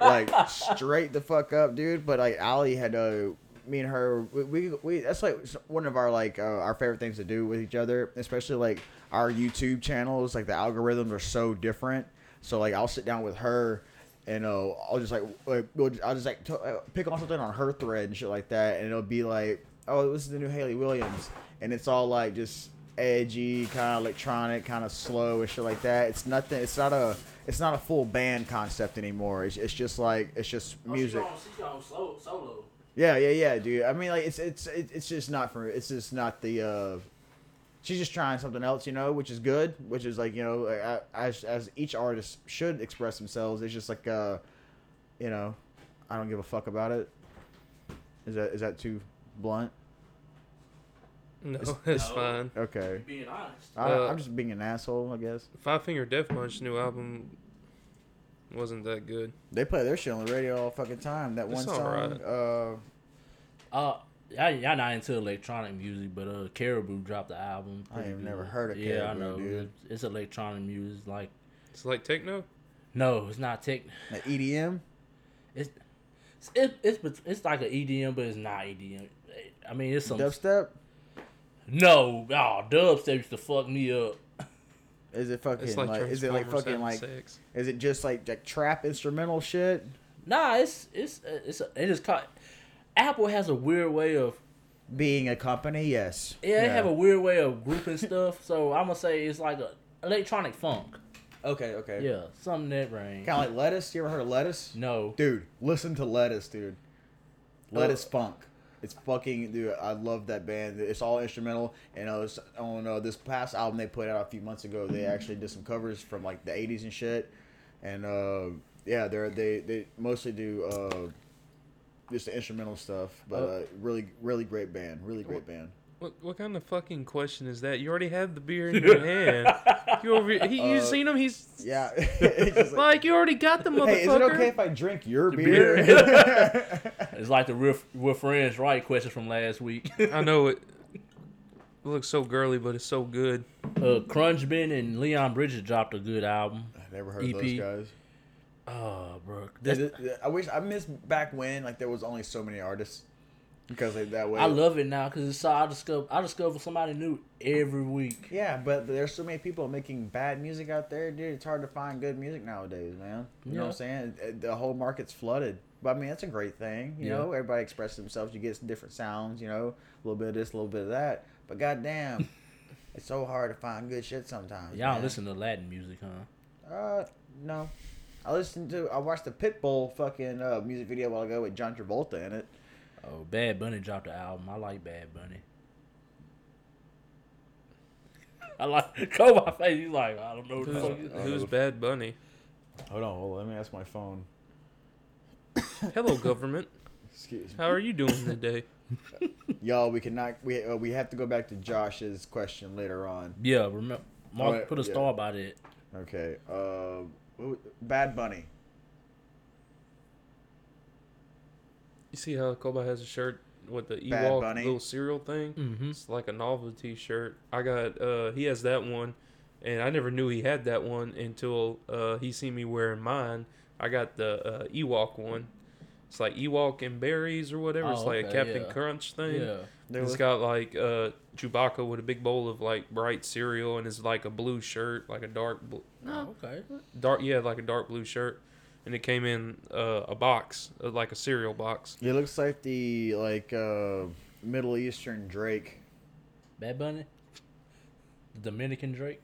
like straight the fuck up, dude. But like, Ali had to. me and her, we, we, we that's like one of our like uh, our favorite things to do with each other, especially like our YouTube channels. Like the algorithms are so different. So like, I'll sit down with her. And uh, I'll just like, like we'll just- I'll just like t- uh, pick on something on her thread and shit like that, and it'll be like, oh, this is the new Hayley Williams, and it's all like just edgy, kind of electronic, kind of slow and shit like that. It's nothing. It's not a. It's not a full band concept anymore. It's, it's just like it's just music. solo. solo. Yeah, yeah, yeah, dude. I mean, like it's it's it's just not for. It's just not the. uh She's just trying something else, you know, which is good. Which is like you know, as as each artist should express themselves. It's just like uh, you know, I don't give a fuck about it. Is that is that too blunt? No, It's- [LAUGHS] it's No. fine. Okay. Being honest. I, Uh, I'm just being an asshole, I guess. Five Finger Death Punch new album wasn't that good. They play their shit on the radio all fucking time. That It's one song, alright. uh, Uh, y'all, y'all not into electronic music, but uh, Caribou dropped the album. I ain't Pretty never heard of Yeah, I know. dude. It's electronic music. Like, It's like techno. no, it's not tech. like EDM. It's it, it's it's like an EDM, but it's not EDM. I mean, it's some Dubstep. No. Oh, dubstep used to fuck me up. Is it fucking It's like? like, is it like fucking having like? sex. Is it just like like trap instrumental shit? Nah, it's it's it's it is called. Apple has a weird way of Being a company, yes. yeah, they have a weird way of grouping stuff. So I'm gonna say it's like a electronic funk. Okay, okay. Yeah, something that range. Kind of like lettuce. You ever heard of lettuce? No, Dude, listen to lettuce, dude. Lettuce Uh, funk. It's fucking dude. I love that band. It's all instrumental. And I was on uh, this past album they put out a few months ago. They actually did some covers from like the '80s and shit. And uh, yeah, they're they they mostly do uh, just the instrumental stuff. But uh, really really great band. Really great band. What what kind of fucking question is that? You already have the beer in your hand. [LAUGHS] You over he, you Uh, seen him? He's Yeah. [LAUGHS] It's just like, like you already got the motherfucker. [LAUGHS] hey, is it okay if I drink your The beer? it's like the real, we're friends, right? Question from last week. I know it. It looks so girly, but it's so good. uh, Khruangbin and Leon Bridges dropped a good album. I never heard of those EP. guys. Oh, bro, Is that's, I wish I miss back when like there was only so many artists. Because they that way. I love it now because it's so I discover I discover somebody new every week. Yeah, but there's so many people making bad music out there, dude. It's hard to find good music nowadays, man. You know what I'm saying? Uh, The whole market's flooded. But I mean, that's a great thing. You Yeah. know, everybody expresses themselves. You get some different sounds. You know, a little bit of this, a little bit of that. But goddamn, [LAUGHS] it's so hard to find good shit sometimes. Y'all man. listen to Latin music, huh? Uh, no. I listened to. I watched the Pitbull fucking uh, music video a while ago with John Travolta in it. Oh, Bad Bunny dropped the album. I like Bad Bunny. I like [LAUGHS] go my face. He's like, I don't know what the fuck. Who's, is- who's Bad Bunny? Hold on, hold on, let me ask my phone. Hello, government. Excuse me. How are you doing today? [LAUGHS] Y'all, we cannot. We uh, we have to go back to Josh's question later on. Yeah, remember, Mark Oh, put a yeah. star by it. Okay. Uh, Bad Bunny. You see how Koba has a shirt with the Bad Ewok Bunny? little cereal thing? Mm-hmm. It's like a novelty shirt. I got uh he has that one and I never knew he had that one until uh he seen me wearing mine. I got the uh, Ewok one. It's like Ewok and berries or whatever. it's Oh, like a Captain yeah. Crunch thing. Yeah. There It's was- got like uh Chewbacca with a big bowl of like bright cereal and it's like a blue shirt, like a dark blue Oh, okay. dark yeah, like a dark blue shirt. And it came in uh, a box, uh, like a cereal box. It looks like the like uh, Middle Eastern Drake. Bad Bunny. The Dominican Drake.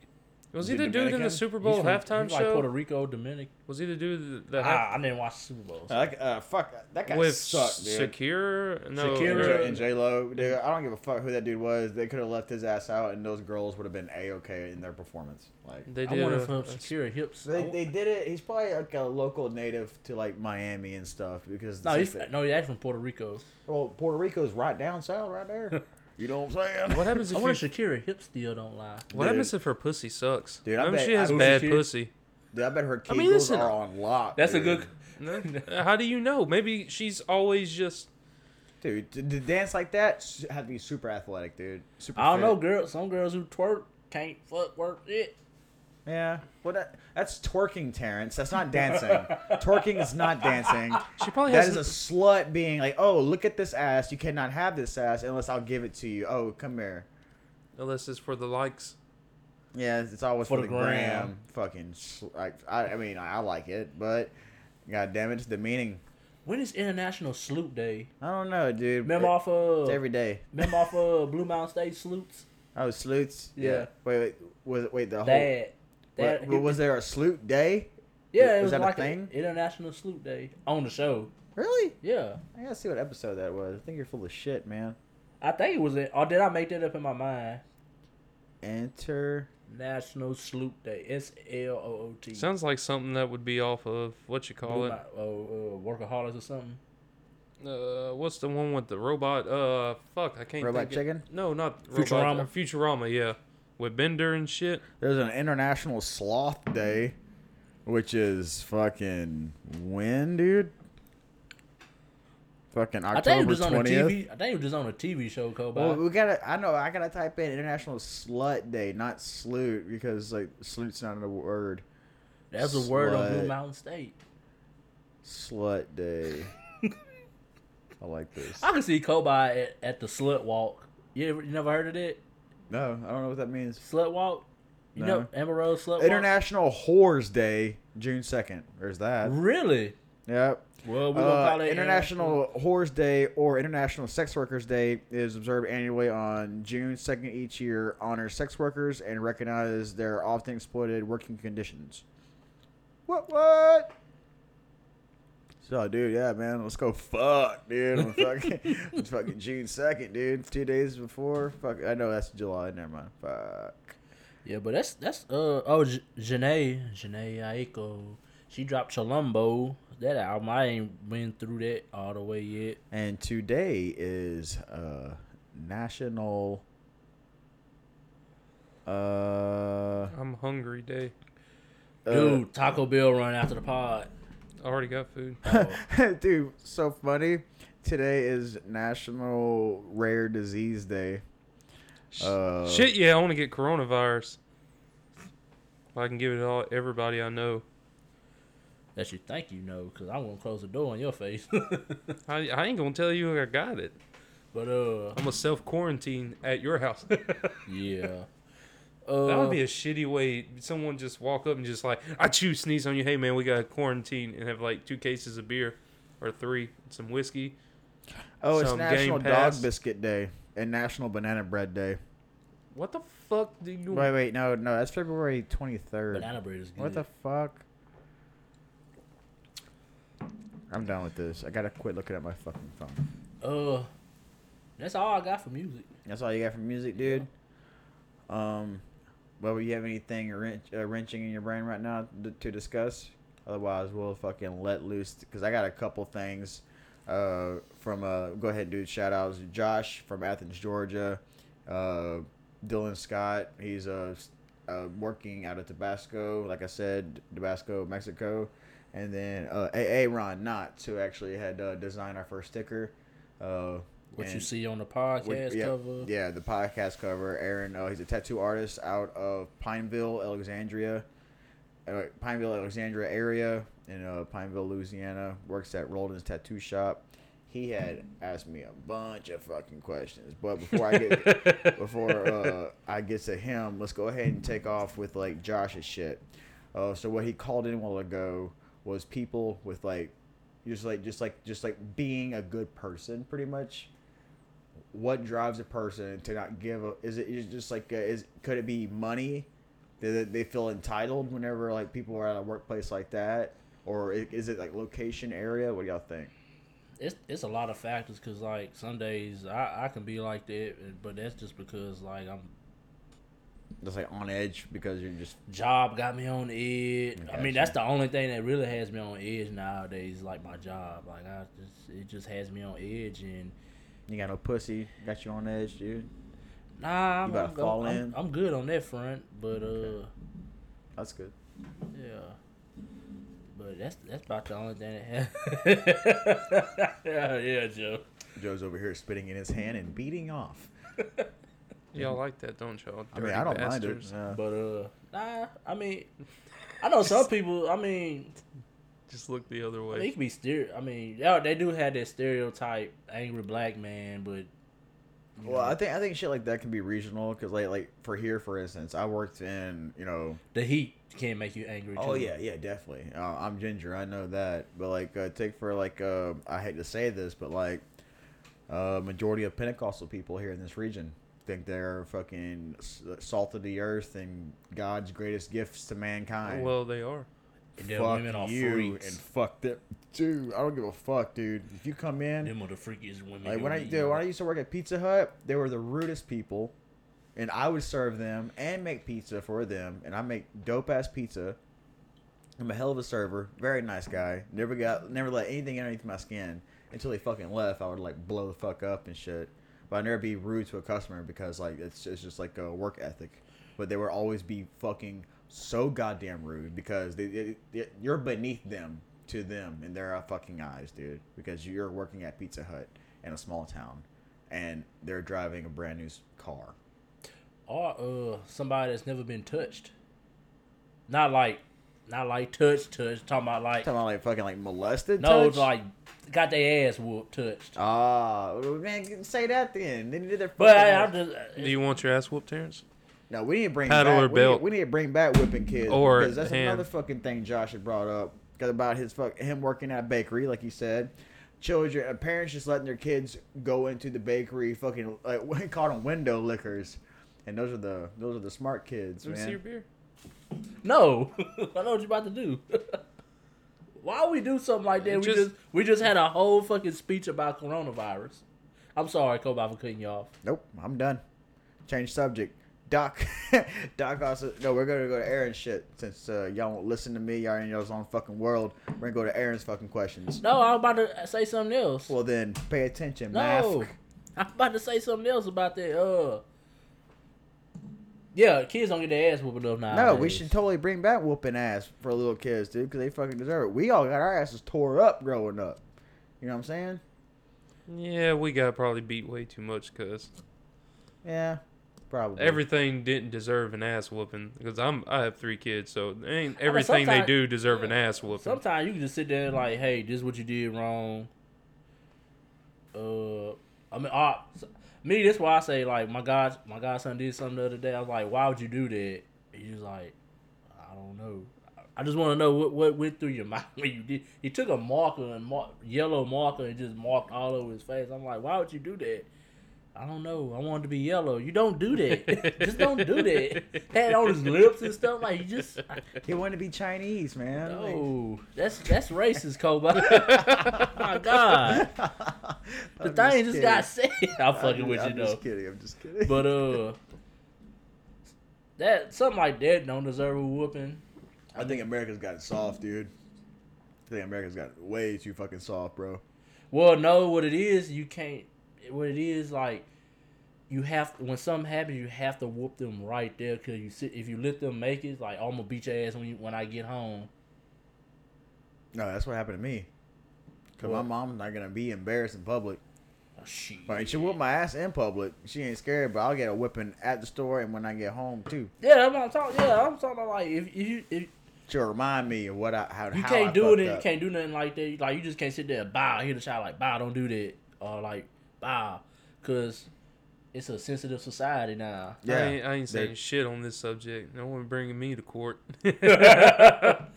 Was Is he he the dude in the Super Bowl from- halftime he's like show? Puerto Rico, Dominican. Was he the dude that, that half- Ah, I didn't watch the Super Bowl. so- Uh, that- uh, fuck that guy with sucked, dude. Shakira? No, Shakira. and J Lo, dude, I don't give a fuck who that dude was. They could have left his ass out, and those girls would have been a okay in their performance. Like They I did. wonder a- if uh, a- Shakira hips. they, they did it. He's probably like a local native to like Miami and stuff because no, he's no, he's actually from Puerto Rico. well, Puerto Rico's right down south, right there. [LAUGHS] you know what I'm saying? What happens [LAUGHS] I if wonder you, if Shakira hips still don't lie. what Dude. happens if her pussy sucks? Dude, I Maybe bet- she has I- bad Shakira- pussy. Dude, I bet her I kegels mean, listen, are on lock. That's a dude. good. No? [LAUGHS] How do you know? Maybe she's always just. Dude, to, to dance like that s- have to be super athletic, dude. Super. I don't fit. know, girls. Some girls who twerk can't fuck work it. Yeah, well, that, that's twerking, Terrence. That's not dancing. [LAUGHS] twerking is not dancing. She probably That has. is a slut being like, "Oh, look at this ass. You cannot have this ass unless I'll give it to you. Oh, come here." unless it's for the likes. Yeah, it's always For for, the the gram. gram. Fucking, sl- like, I, I mean, I, I like it, but god damn it, it's the meaning. When is International Sloop Day? I don't know, dude. Remember off of it's every day. remember off of Blue Mountain State Sloots? Oh, sleuths. Yeah. Wait, wait. Was it wait the whole? Dad. What, Dad was there a sloot day? yeah, it was was, that a thing? a International Sloop Day on the show. Really? Yeah. I gotta see what episode that was. I think you're full of shit, man. I think it was it. Or did I make that up in my mind? Enter. National Sloop Day. S L O O T. Sounds like something that would be off of what you call Blue it. Mount- oh, uh, workaholics or something. Uh, what's the one with the robot? Uh, fuck, I can't. Robot think it- chicken? No, not Futurama? Robot, uh, Futurama, yeah, with Bender and shit. There's an International Sloth Day, which is fucking when, dude? Fucking I think it October was on a twentieth. TV. I think it was on a TV show called. Well, we gotta. I know. I gotta type in International Slut Day, not sloot, because like sloot's not a word. That's a word on Blue Mountain State. Slut Day. [LAUGHS] I like this. I can see Kobe at, at the Slut Walk. You ever, you never heard of it? No, I don't know what that means. Slut Walk. You No. know Amber Rose Slut Walk. International Whores Day, June second. There's that. Really? Yep. Well, we're gonna Uh, call it International Whores Day or International Sex Workers Day is observed annually on June 2nd each year. Honors sex workers and recognizes their often exploited working conditions. What? What? So, dude, yeah, man, let's go fuck, dude. On fucking, [LAUGHS] it's fucking June 2nd, dude. Two days before. Fuck, I know that's July. Never mind. Fuck. Yeah, but that's that's uh oh J- Jhené Jhené Aiko. She dropped Chilombo. That album I ain't been through that all the way yet. And today is uh National. Uh, I'm hungry day. uh, Dude, Taco Bell run after the pod. I already got food. Oh, [LAUGHS] Dude, so funny. Today is National Rare Disease Day. Uh, Shit, yeah, I want to get coronavirus. I can give it all everybody I know. that you think you know, cause I'm gonna close the door on your face. [LAUGHS] I, I ain't gonna tell you I got it. But uh, I'm gonna self quarantine at your house. [LAUGHS] yeah. Uh, would be a shitty way. Someone just walk up and just like, I choose sneeze on you. Hey man, we got to quarantine and have like two cases of beer or three, some whiskey. Oh, it's National Game Dog Biscuit Day and National Banana Bread Day. What the fuck do you? Wait, wait, no, no, that's February 23rd. banana bread is good. What the fuck? I'm done with this. I gotta quit looking at my fucking phone. Uh, that's all I got for music. That's all you got for music, dude. Um, well, you have anything wrench, uh, wrenching in your brain right now to, to discuss? Otherwise, we'll fucking let loose because I got a couple things. Uh, from uh, go ahead do shout outs. Josh from Athens, Georgia. Uh, Dylan Scott. He's uh, uh working out of Tabasco. Like I said, Tabasco, Mexico. And then uh, AA Ron Knotts, who actually had uh, designed our first sticker. Uh, What you see on the podcast Which- yeah, cover. Yeah, the podcast cover. Aaron, uh, he's a tattoo artist out of Pineville, Alexandria, uh, Pineville, Alexandria area in uh, Pineville, Louisiana. Works at Roldan's Tattoo Shop. He had asked me a bunch of fucking questions, but before I get [LAUGHS] before uh, I get to him, let's go ahead and take off with like Josh's shit. Uh, so what he called in a while ago was people with like just like just like just like being a good person, pretty much what drives a person to not give a is it is it just like uh, is could it be money that they feel entitled whenever like people are at a workplace like that or is it like location area what do y'all think It's it's a lot of factors because like some days I I can be like that, but that's just because like I'm just like on edge because you're just job got me on edge. I mean that's the only thing that really has me on edge nowadays. Like my job, like I just it just has me on edge and. You got no pussy got you on edge dude Nah, I'm, You about I'm, to fall I'm, in? I'm good on that front, but uh, that's good yeah. But that's that's about the only thing that has. [LAUGHS] yeah, yeah, Joe. joe's over here spitting in his hand and beating off [LAUGHS] Y'all like that, don't y'all? i mean i don't bastards. mind it But uh, nah. I mean, I know some people. I mean, Just look the other I mean, way. it can be stereo. I mean, yeah, they do have that stereotype angry black man, but. well know, i think i think shit like that can be regional because like like for here for instance i worked in you know the heat can make you angry. Oh too. yeah, yeah, definitely. Uh, I'm ginger, I know that. But like, uh, take for like, uh, I hate to say this, but like, uh, majority of Pentecostal people here in this region think they're fucking salt of the earth and God's greatest gifts to mankind. Well, they are. Them fuck women are you freaks. and fuck them, dude. I don't give a fuck, dude. If you come in, Them are the freakiest women. like when I dude, when I used to work at Pizza Hut, they were the rudest people, and I would serve them and make pizza for them, and I make dope ass pizza. I'm a hell of a server, very nice guy. Never got, never let anything underneath my skin until he fucking left. I would like blow the fuck up and shit, but I never be rude to a customer because like it's it's just like a work ethic. But they would always be fucking so goddamn rude because they, they, they- you're beneath them to them in their uh, fucking eyes, dude. Because you're working at Pizza Hut in a small town, and they're driving a brand new car. or uh somebody that's never been touched. Not like, not like touch, touch. Talking about like Talking about like fucking like molested. no, touch? like got their ass whooped, touched. Ah, man, say that then. Then they did their. But I, fucking- I'm just Do you want your ass whooped, Terrence? No, we need to bring Paddle back, or we, belt? Need, we need to bring back whipping kids Or because that's hand. another fucking thing Josh had brought up 'Cause about his fuck him working at a bakery, like he said. Children, uh, parents just letting their kids go into the bakery, fucking like [LAUGHS] we call them window lickers, and those are the those are the smart kids, Let me see your man. beer. no. [LAUGHS] I know what you're about to do. [LAUGHS] Why we do something like that? It we just- just we just had a whole fucking speech about coronavirus. I'm sorry, Kobe, for cutting you off. Nope, I'm done. Change subject. Doc, [LAUGHS] Doc also no. We're gonna go to Aaron's shit since uh, y'all won't listen to me. Y'all in y'all's own fucking world. We're gonna go to Aaron's fucking questions. No, I'm about to say something else. Well then, pay attention, No, math. [LAUGHS] I'm about to say something else about that. Uh, yeah, kids don't get their ass whooped enough now. No, we should totally bring back whooping ass for little kids, dude, because they fucking deserve it. We all got our asses tore up growing up. You know what I'm saying? Yeah, we got probably beat way too much because Yeah, probably. everything didn't deserve an ass whooping. Because I'm I have three kids, so ain't everything they do deserve an ass whooping. Sometimes you can just sit there and like, hey, this is what you did wrong. Uh, I mean, uh, me. That's why I say like my god, my godson did something the other day. I was like, why would you do that? He was like, I don't know. I just want to know what, what went through your [LAUGHS] mind when you did. He took a marker and mar- yellow marker and just marked all over his face. I'm like, why would you do that? I don't know. I wanted to be yellow. You don't do that. [LAUGHS] just don't do that. Had on his lips and stuff. Like you just [LAUGHS] He wanted to be Chinese, man. Like- no. That's that's racist, Kobe. [LAUGHS] My God, the I'm thing just kidding. got said. I'm fucking I'm- with you I'm though. just kidding. I'm just kidding. But uh, that something like that don't deserve a whooping. I think America's gotten soft, dude. I think America's got way too fucking soft, bro. Well, no, what it is, you can't. What it is, like, you have when something happens, you have to whoop them right there. Cause you sit if you let them make it, like, I'm gonna beat your ass when you, when I get home. No, that's what happened to me. Cause my mom's not gonna be embarrassed in public. Oh, shit. Right, she whoop my ass in public. She ain't scared, but I'll get a whipping at the store and when I get home too. Yeah, that's what I'm talking. Yeah, I'm talking about like if, if you if She'll remind me of what I how you how can't I do it, fucked and you up. can't do nothing like that. Like you just can't sit there and bow, hear the child like bow, don't do that, or like bow, cause it's a sensitive society now. I Yeah, ain't, I ain't they- saying shit on this subject. No one bringing me to court. [LAUGHS] [LAUGHS]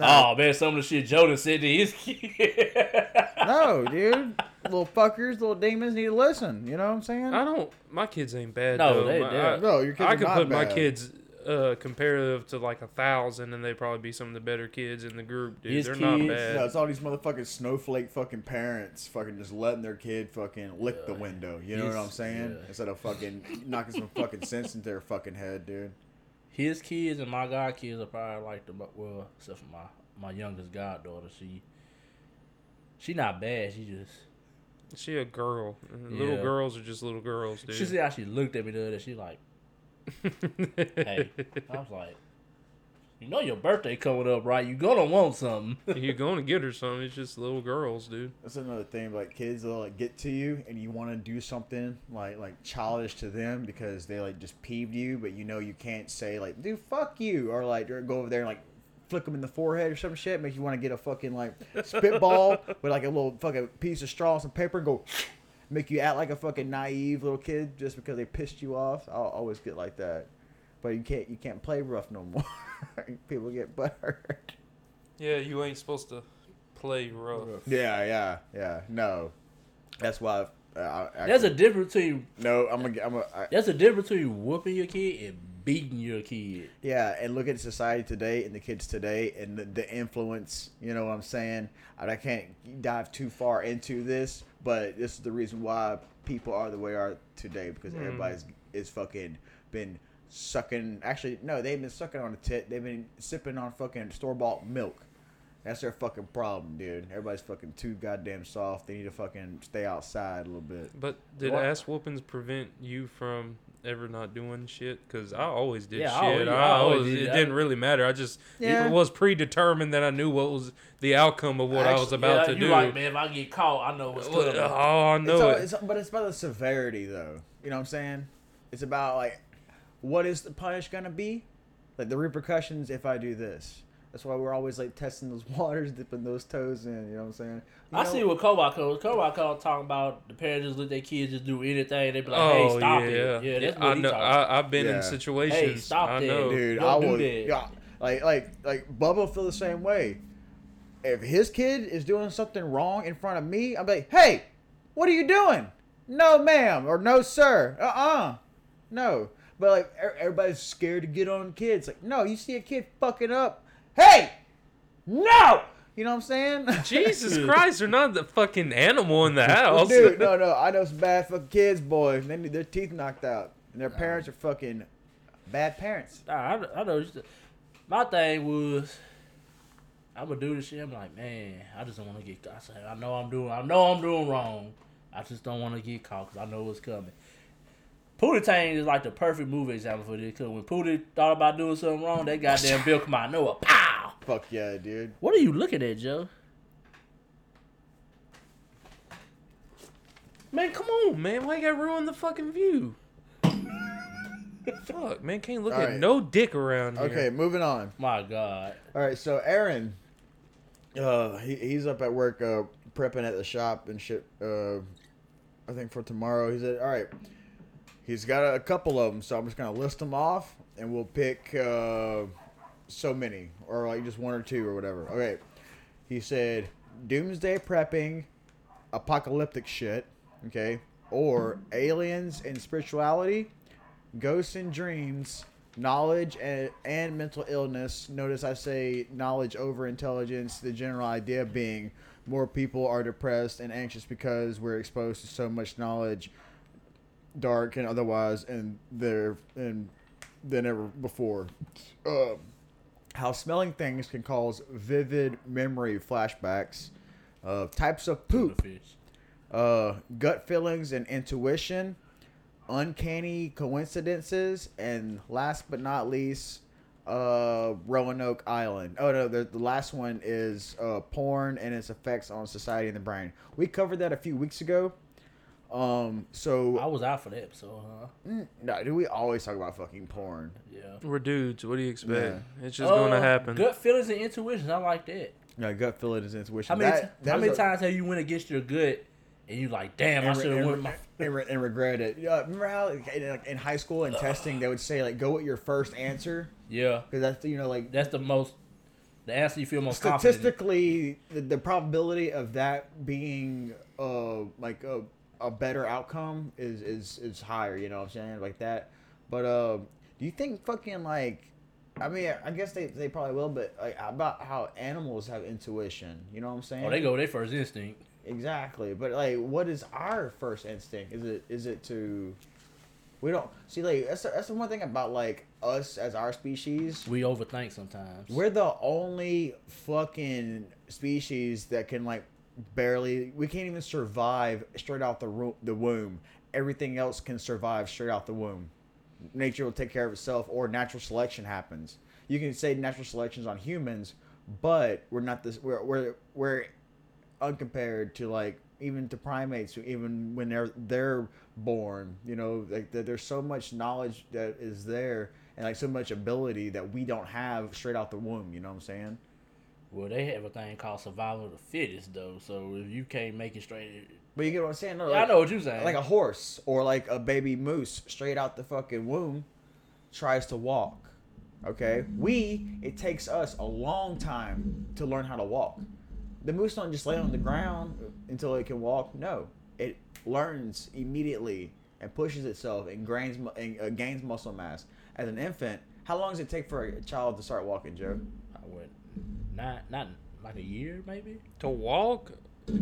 Oh man, some of the shit Jordan said to his [LAUGHS] kid. No, dude. little fuckers, little demons need to listen. You know what I'm saying? I don't. My kids ain't bad. No, though. they- My- I, no, your kids I are could not put my kids uh, comparative to like a thousand, and they'd probably be some of the better kids in the group. Dude, His they're not kids- bad. No, it's all these motherfucking snowflake fucking parents fucking just letting their kid fucking lick the window. You know what He's- I'm saying? yeah. Instead of fucking knocking some fucking sense into their fucking head, dude. his kids and my god kids are probably like the mo- well, except for my my youngest goddaughter. She she not bad. She just She a girl. And Little Yeah. girls are just little girls, dude. she said how she looked at me the other day. She like hey. I was like, you know your birthday coming up, right? You gonna want something. [LAUGHS] You're going to get her something. It's just little girls, dude. That's another thing. Like kids, they'll like get to you, and you want to do something like like childish to them because they like just peeved you, but you know you can't say like, "Dude, fuck you," or like or go over there and like flick them in the forehead or some shit. Make you want to get a fucking like spitball [LAUGHS] with like a little fucking piece of straw and some paper and go. Make you act like a fucking naive little kid just because they pissed you off. I'll always get like that, but you can't you can't play rough no more. [LAUGHS] People get butthurt. Yeah, you ain't supposed to play rough. Yeah, yeah, yeah. No, that's why. I, I, There's a difference between no. I'm gonna. I'm gonna I, there's a difference between whooping your kid and beating your kid. yeah, and look at society today and the kids today and the, the influence. You know what I'm saying? I, I can't dive too far into this, but this is the reason why people are the way they are today because Hmm. everybody's is fucking been sucking. Actually, no, they've been sucking on a tit. They've been sipping on fucking store bought milk. That's their fucking problem, dude. Everybody's fucking too goddamn soft. They need to fucking stay outside a little bit. But did What? ass whoopings prevent you from ever not doing shit? Because I always did Yeah, I shit. always- I, I always always, did it that. didn't really matter. I just Yeah. it was predetermined that I knew what was the outcome of what I was about yeah, to you do. like, man, if I get caught, I know what's coming. oh, I know it's all, it. It's, but it's about the severity, though. You know what I'm saying? It's about like, what is the punish gonna be? Like the repercussions if I do this. That's why we're always like testing those [LAUGHS] waters, dipping those toes in. You know what I'm saying? You I know- see what Kovac goes. Kovac goes talking about the parents just let their kids just do anything. They be like, oh hey, stop yeah, it. Yeah, that's what I he know. talking I, I've been Yeah. in situations. Hey, stop I that. know. dude. Don't I do would, that. yeah, like like like Bubba feel the same way. If his kid is doing something wrong in front of me, I'm like, hey, what are you doing? No, ma'am, or no, sir. Uh uh no. But like everybody's scared to get on kids. Like, no, you see a kid fucking up, hey, no. You know what I'm saying? [LAUGHS] Jesus Christ, they're not the fucking animal in the house. Dude, no, no. I know some bad fucking kids, boy. They need their teeth knocked out, and their parents are fucking bad parents. Nah, I, I know. My thing was, I'm gonna do this shit. I'm like, man, I just don't want to get. I say, I know I'm doing. I know I'm doing wrong. I just don't want to get caught because I know what's coming. Pootie Tang is like the perfect movie example for this. Cause when Pootie thought about doing something wrong, that goddamn Bill come out of nowhere, pow. Fuck yeah, dude. What are you looking at, Joe? Man, come on, man. Why you gotta ruin the fucking view? [LAUGHS] Fuck, man. Can't look All at right. no dick around here. Okay, moving on. My God. All right, so Aaron, uh, he, he's up at work, uh, prepping at the shop and shit. Uh, I think for tomorrow. He said, "All right." He's got a, couple of them, so I'm just gonna list them off, and we'll pick uh, so many, or like just one or two or whatever. Okay. He said, "Doomsday prepping, apocalyptic shit." Okay. Or aliens and spirituality, ghosts and dreams, knowledge and, and mental illness. Notice I say knowledge over intelligence. The general idea being more people are depressed and anxious because we're exposed to so much knowledge, dark and otherwise, and there and than ever before. Um, how smelling things can cause vivid memory flashbacks. of types of poop uh, gut feelings and intuition, uncanny coincidences, and last but not least, uh, Roanoke Island. Oh no, the, the last one is uh, porn and its effects on society and the brain. We covered that a few weeks ago. Um, so I was out for the episode, huh? mm, no, do we always talk about fucking porn? Yeah. We're dudes. What do you expect? Yeah. It's just gonna Uh, happen. Gut feelings and intuitions. I like that. No, gut feeling is intuition. How many That- ti- that how is many a- times have you went against your gut and you like, damn, I and, re- should have and, went my. [LAUGHS] and, re- and regret it. Yeah, remember how like, in, like, in high school and testing they would say like go with your first answer Yeah, because that's you know like that's the most. The answer you feel most confident. in. statistically the, the probability of that being uh like a, a better outcome is is is higher you know what i'm saying? Like that. But uh do you think fucking like i mean i guess they, they probably will but like about how animals have intuition you know what i'm saying? Oh, they go with their first instinct. exactly. But like what is our first instinct? Is it is it to we don't see like that's the, that's the one thing about like us as our species. We overthink sometimes. we're the only fucking species that can like barely. We can't even survive straight out the ro- the womb. Everything else can survive straight out the womb. Nature will take care of itself, or natural selection happens. You can say natural selection's on humans, but we're not this. We're we're we're uncompared to like even to primates even when they're they're born you know like there's so much knowledge that is there and like so much ability that we don't have straight out the womb you know what i'm saying Well, they have a thing called survival of the fittest, though. So if you can't make it straight, but you get what i'm saying no, Yeah, I know what you're saying. like a horse or like a baby moose straight out the fucking womb tries to walk okay we it takes us a long time to learn how to walk the moose don't just lay on the ground until it can walk no it learns immediately and pushes itself and gains, and, uh, gains muscle mass as an infant how long does it take for a child to start walking joe I went not not like a year maybe. to walk,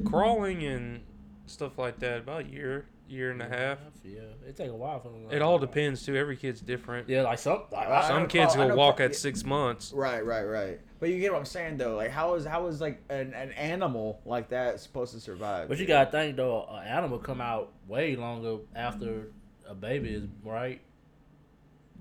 crawling, and stuff like that. About a year, year and a half. Yeah, it take a while for them. to It all depends too. Every kid's different. Yeah, like some like, I Some know kids Paul- will walk Paul- at six months. right right right but you get what i'm saying though like how is how is like an, an animal like that supposed to survive But you gotta think though, an animal come out way longer after a baby is right.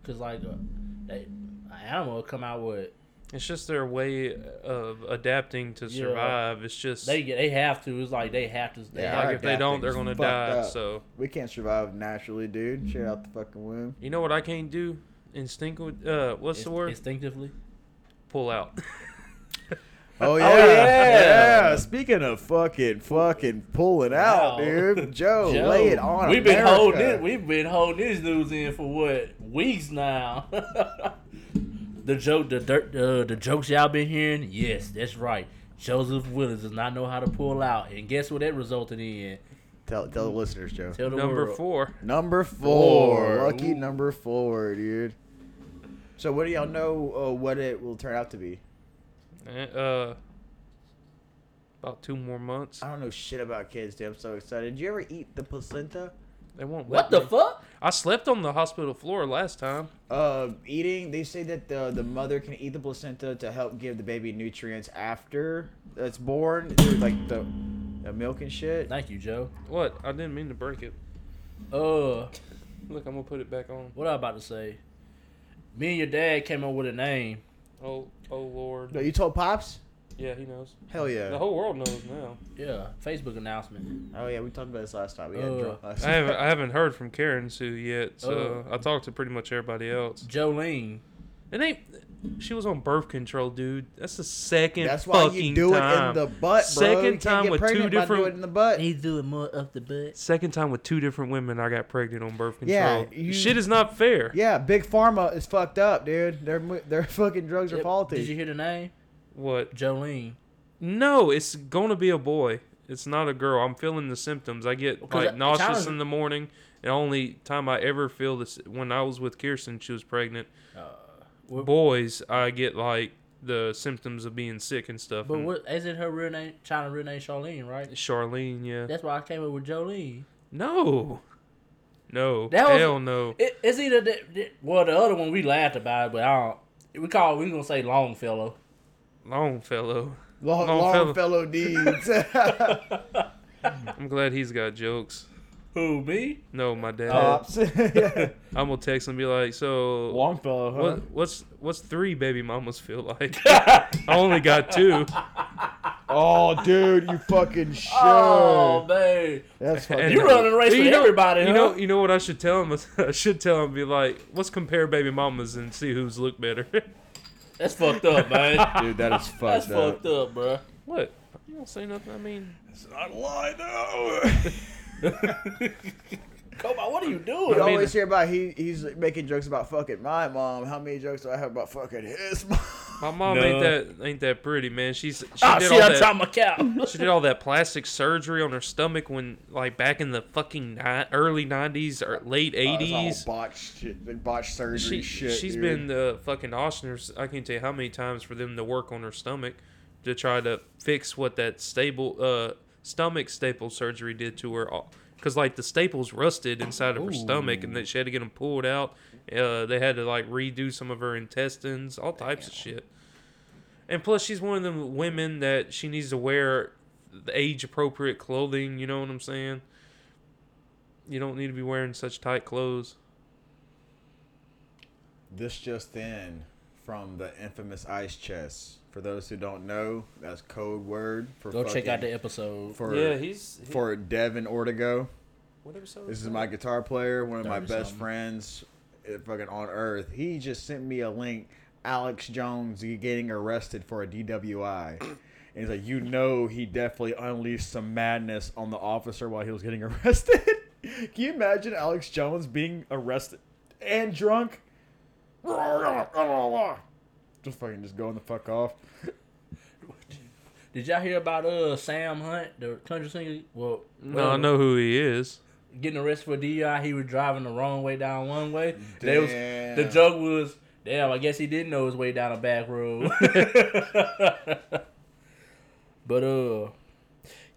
Cause like uh, a, they, an animal will come out with It's just their way of adapting to Yeah. survive. It's just they get they have to. It's like they have to. They Yeah, have like if they don't, they're gonna die. up. So We can't survive naturally, dude. Straight out the fucking womb. you know what I can't do? Instinct. Uh, what's the word? Instinctively. Pull out. [LAUGHS] Oh yeah. yeah. yeah, Speaking of fucking fucking pulling out, Wow. dude. [LAUGHS] Joe, Joe, Oh, lay it on We've been holding it. We've been holding this news in for what weeks now. [LAUGHS] the joke, the dirt, uh, the jokes y'all been hearing. Yes, that's right. Joseph Willis does not know how to pull out, and guess what that resulted in? Tell tell the listeners, Joe. Tell the Number world. four. Number four. Four. Lucky Ooh. number four, dude. So what do y'all know uh, what it will turn out to be? Uh, about two more months. I don't know shit about kids, dude. I'm so excited. Did you ever eat the placenta? They won't. What the me. fuck? I slept on the hospital floor last time. Uh, eating. They say that the the mother can eat the placenta to help give the baby nutrients after it's born, like the, the milk and shit. Thank you, Joe. What? I didn't mean to break it. Uh, Look, I'm gonna put it back on. what I about to say? Me and your dad came up with a name. Oh, oh Lord. No, you told pops? Yeah, he knows. Hell yeah. The whole world knows now. Yeah, Facebook announcement. Oh yeah, we talked about this last time. We got Uh, drunk last I haven't, I haven't heard from Karen Sue yet, so Oh. I talked to pretty much everybody else. Jolene. It ain't. She was on birth control, dude. That's the second That's why fucking you do time. it in the butt, bro. Second time with two different- doing it in the butt. He's doing more up the butt. Second time with two different women, I got pregnant on birth control. Yeah, you- Shit is not fair. Yeah, big pharma is fucked up, dude. Their their fucking drugs are faulty. Did you hear the name? What? Jolene. No, it's gonna be a boy. It's not a girl. I'm feeling the symptoms. I get like it nauseous in the morning. The only time I ever feel this when I was with Kirsten, she was pregnant. Uh, what- Boys, I get like the symptoms of being sick and stuff. But and what isn't her real name? China real name Charlene, right? Charlene, yeah. That's why I came up with Jolene. No, no, That was- hell no. It, it's either that, that- well the other one we laughed about, it, but I don't. We call we gonna say Longfellow. Longfellow. Long, Longfellow. Longfellow deeds. [LAUGHS] I'm glad he's got jokes. Who me? No, my dad. Pops. Yeah. [LAUGHS] I'm gonna text and be like, so Longfellow, huh? what, what's what's three baby mamas feel like? I only got two. Oh, dude, you fucking should. Oh man, That's fucking. And- you running a race with know- everybody, You huh? know, you know what I should tell him? [LAUGHS] I should tell him, be like, let's compare baby mamas and see who's look better. That's fucked up, man. [LAUGHS] Dude, that is That's fucked up. That's fucked up, bro. what? You don't say nothing. I mean, It's not a lie, though. [LAUGHS] [LAUGHS] Come on, what are you doing? You mean- always hear about he he's making jokes about fucking my mom. How many jokes do I have about fucking his mom? my mom No. ain't that ain't that pretty, man. She's she Ah, did shit, all that. my cow. She did all that plastic surgery on her stomach when, like, back in the fucking ni- early '90s or late Uh, '80s. botched shit, botched surgery she, shit. she's dude. been the fucking Ochsner's. I can't tell you how many times for them to work on her stomach to try to fix what that stable uh stomach staple surgery did to her. Because like the staples rusted inside of her stomach, and that she had to get them pulled out. Uh, they had to like redo some of her intestines, all types of shit. And plus, she's one of the women that she needs to wear the age appropriate clothing. You know what I'm saying? You don't need to be wearing such tight clothes. This just in from the infamous ice chest. For those who don't know, that's code word for Go check out the episode. for he's for Devin Ortego. Whatever. So This is my guitar player, one of my best something. friends, uh, fucking on earth. He just sent me a link. Alex Jones getting arrested for a DWI. [COUGHS] And he's like, you know, he definitely unleashed some madness on the officer while he was getting [LAUGHS] arrested. Can you imagine Alex Jones being arrested and drunk? Just fucking just going the fuck off. Did y'all hear about uh Sam Hunt, the country singer? Well, No, I know who he is. Getting arrested for DUI, he was driving the wrong way down one way. They was, the Damn. joke was, damn, I guess he didn't know his way down a back road. [LAUGHS] but uh,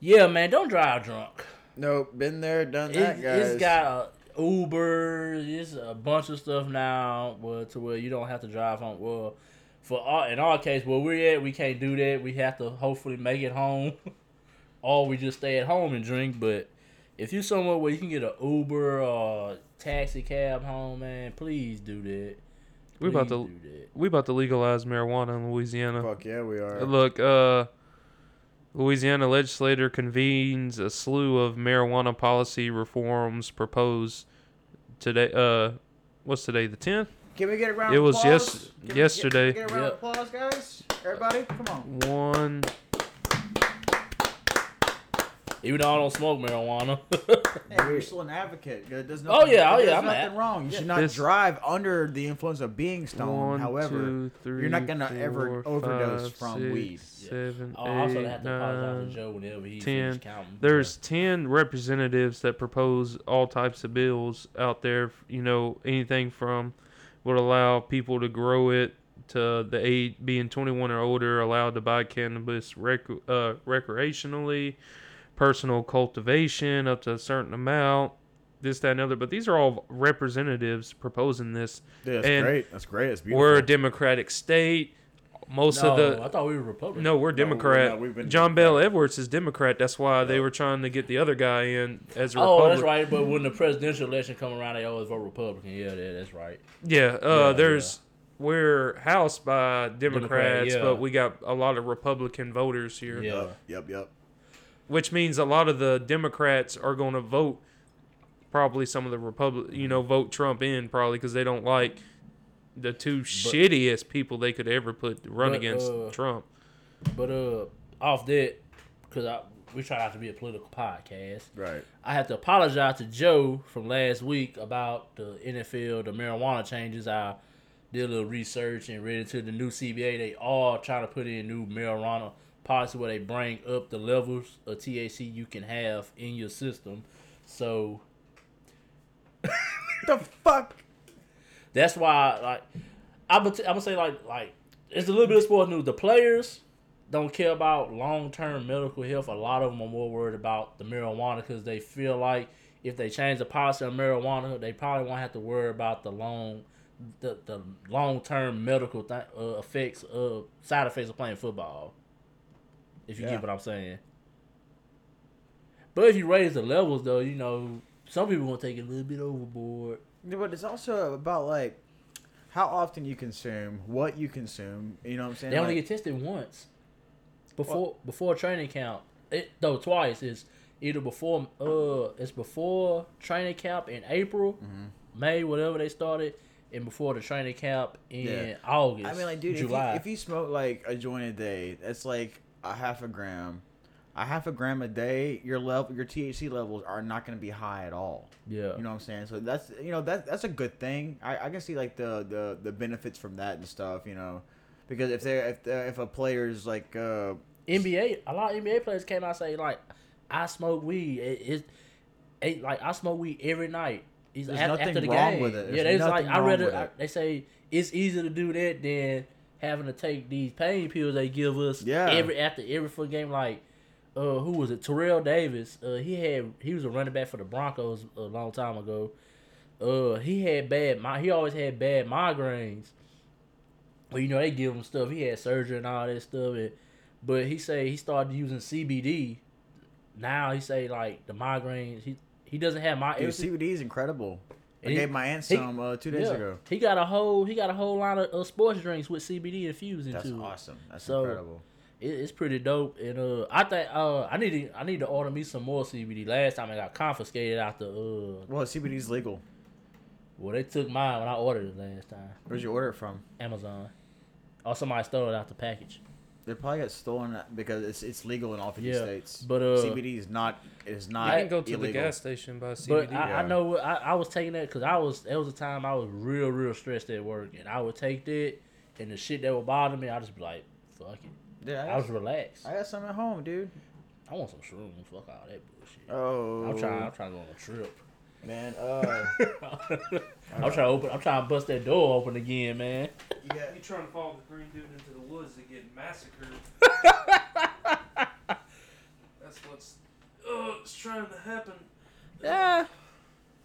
yeah, man, don't drive drunk. Nope, been there, done It, that, guys. it's got a Uber, it's a bunch of stuff now, well, to where you don't have to drive home. Well, for our, in our case, where we're at, we can't do that. We have to hopefully make it home, [LAUGHS] or we just stay at home and drink. But if you're somewhere where you can get an Uber or taxi cab home, man, please do that. We about to we about to legalize marijuana in Louisiana. Fuck yeah, we are. Look, uh, Louisiana legislator convenes a slew of marijuana policy reforms proposed today. Uh, what's today? The tenth. Can we get a round It of was applause? yes- Can we get- yesterday. Get, a round Yep. of applause, guys. Everybody, come on. One. Even though I don't smoke marijuana. [LAUGHS] Hey, you're still an advocate. There's Oh, yeah, oh, yeah, I'm nothing a- wrong. You should not This- drive under the influence of being stoned. One, However, two, three, you're not gonna ever four, overdose five, from six, weed. Seven, I also eight, have to apologize nine, to Joe whenever he 10. finishes counting. There's 10 representatives that propose all types of bills out there. You know, anything from would allow people to grow it to the age being 21 or older, allowed to buy cannabis rec- uh, recreationally, personal cultivation up to a certain amount, this, that, and other. But these are all representatives proposing this. Yeah, that's And great. That's great. It's beautiful. We're a democratic state. Most no, of the I thought we were Republican. no, we're we're Democrat. not. We've been John Bell Edwards is Democrat. That's why they were trying to get the other guy in as a Oh, Republican. that's right. But when the presidential election come around, they always vote Republican. Yeah, that, that's right. Yeah, uh, Yeah, there's we're housed by Democrats, yeah. but we got a lot of Republican voters here, Yeah. Yep, yep, yep. Which means a lot of the Democrats are going to vote probably some of the Republic, you know, vote Trump in probably because they don't like the two shittiest people they could ever put run But, against uh, Trump. But uh, off that, because I we try not to be a political podcast. Right. I have to apologize to Joe from last week about the NFL, the marijuana changes. I did a little research and read into the new CBA. They all trying to put in new marijuana policy where they bring up the levels of THC you can have in your system. So [LAUGHS] The fuck? that's why, like, I'm gonna, t- I'm gonna say like like it's a little bit of sports news. The players don't care about long term medical health. A lot of them are more worried about the marijuana because they feel like if they change the policy on marijuana, they probably won't have to worry about the long the, the long term medical th- uh, effects of side effects of playing football. If you Yeah. get what I'm saying. But if you raise the levels, though, you know, some people gonna take it a little bit overboard. Yeah, But it's also about like how often you consume, what you consume. You know what I'm saying? They only Like- get tested once before before training camp. It though twice is either before uh it's before training camp in April, Mm-hmm. May, whatever they started, and before the training camp in Yeah. August. I mean, like, dude, if you, if you smoke like a joint a day, that's like a half a gram. A half a gram a day, your level, your THC levels are not going to be high at all. yeah, You know what I'm saying? So that's you know that that's a good thing. I, I can see like the, the the benefits from that and stuff. You know, because if they if the, if a player's like uh NBA, a lot of NBA players came out and say like, I smoke weed. It, it, it like I smoke weed every night. He's There's af- nothing after the wrong game. with it. Yeah, There's they like I read I, it. they say it's easier to do that than having to take these pain pills they give us Yeah. every after every full game. Like, uh, who was it? Terrell Davis. Uh, he had he was a running back for the Broncos a long time ago. Uh, he had bad. He always had bad migraines. Well, you know they give him stuff. He had surgery and all that stuff. And, but he say he started using CBD. Now he say like the migraines. He he doesn't have my dude, everything- CBD is incredible. I he- gave my aunt he- some uh, two days yeah. ago. He got a whole he got a whole line of uh, sports drinks with CBD infused into That's awesome. That's So- incredible. It, it's pretty dope. And uh, I think uh, I need to I need to order me some more CBD. Last time I got confiscated out the uh, Well, CBD is legal. well they took mine when I ordered it last time. Where'd you order it from? Amazon. Or somebody stole it out the package. They probably got stolen because it's it's legal in all 50 Yeah, states. but, uh, CBD is not is not. You not can go to illegal. the gas station and buy CBD. But I, I know I, I was taking that because I was there was a time I was real real stressed at work and I would take that and the shit that would bother me I just be like fuck it. Yeah, I I, was relaxed. I got some at home, dude. I want some shrooms. Fuck all that bullshit. Oh, I'm trying. I'm trying to go on a trip. man. Uh, [LAUGHS] I'm trying to open. I'm trying to bust that door open again, man. you got, You trying to follow the green dude into the woods to get massacred? [LAUGHS] That's what's uh, it's trying to happen. Yeah.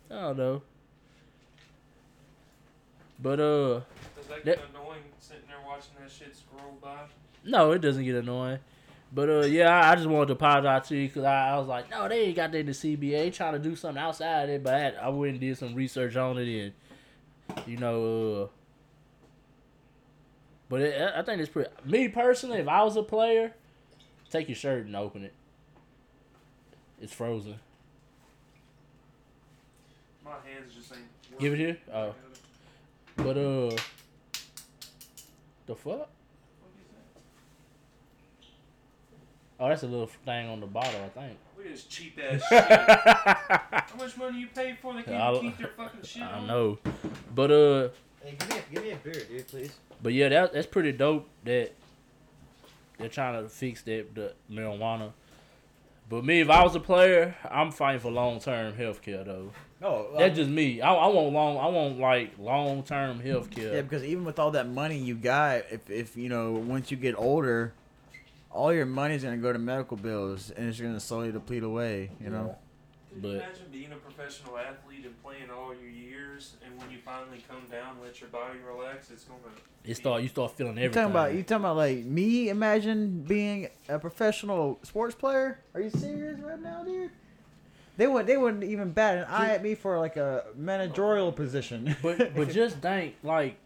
I don't know. But uh, Does that That- get annoying sitting there watching that shit scroll by? no, it doesn't get annoying. But uh, yeah, I, I just wanted to apologize to you because I, I was like, no, they ain't got that in the CBA. Trying to do something outside it, but I, had- I went and did some research on it, and you know, uh, but it, I think it's pretty. Me personally, if I was a player, take your shirt and open it. It's frozen. My hands just ain't. Give it working. here. Oh, but uh, the fuck? What is that? Oh, that's a little thing on the bottle, I think. Look at this cheap ass [LAUGHS] shit. How much money you pay for? They can't I'll- keep their fucking [LAUGHS] shit I on. know, but uh, hey, give me, a, give me a beer, dude, please. but yeah, that that's pretty dope that they're trying to fix that the marijuana. But me, if I was a player, I'm fighting for long term health care though. No, That's just me. I, I want long. I want like long term health care. yeah, because even with all that money you got, if if you know once you get older, all your money's gonna go to medical bills, and it's gonna slowly deplete away. You know. Could But- you imagine being a professional athlete and playing all your years, and when you finally come down, let your body relax, it's gonna. It start. You start feeling everything. You everything. talking about you talking about like me? Imagine being a professional sports player. Are you serious right now, dude? They wouldn't. they wouldn't even bat an eye at me for like a managerial position. But but [LAUGHS] just think like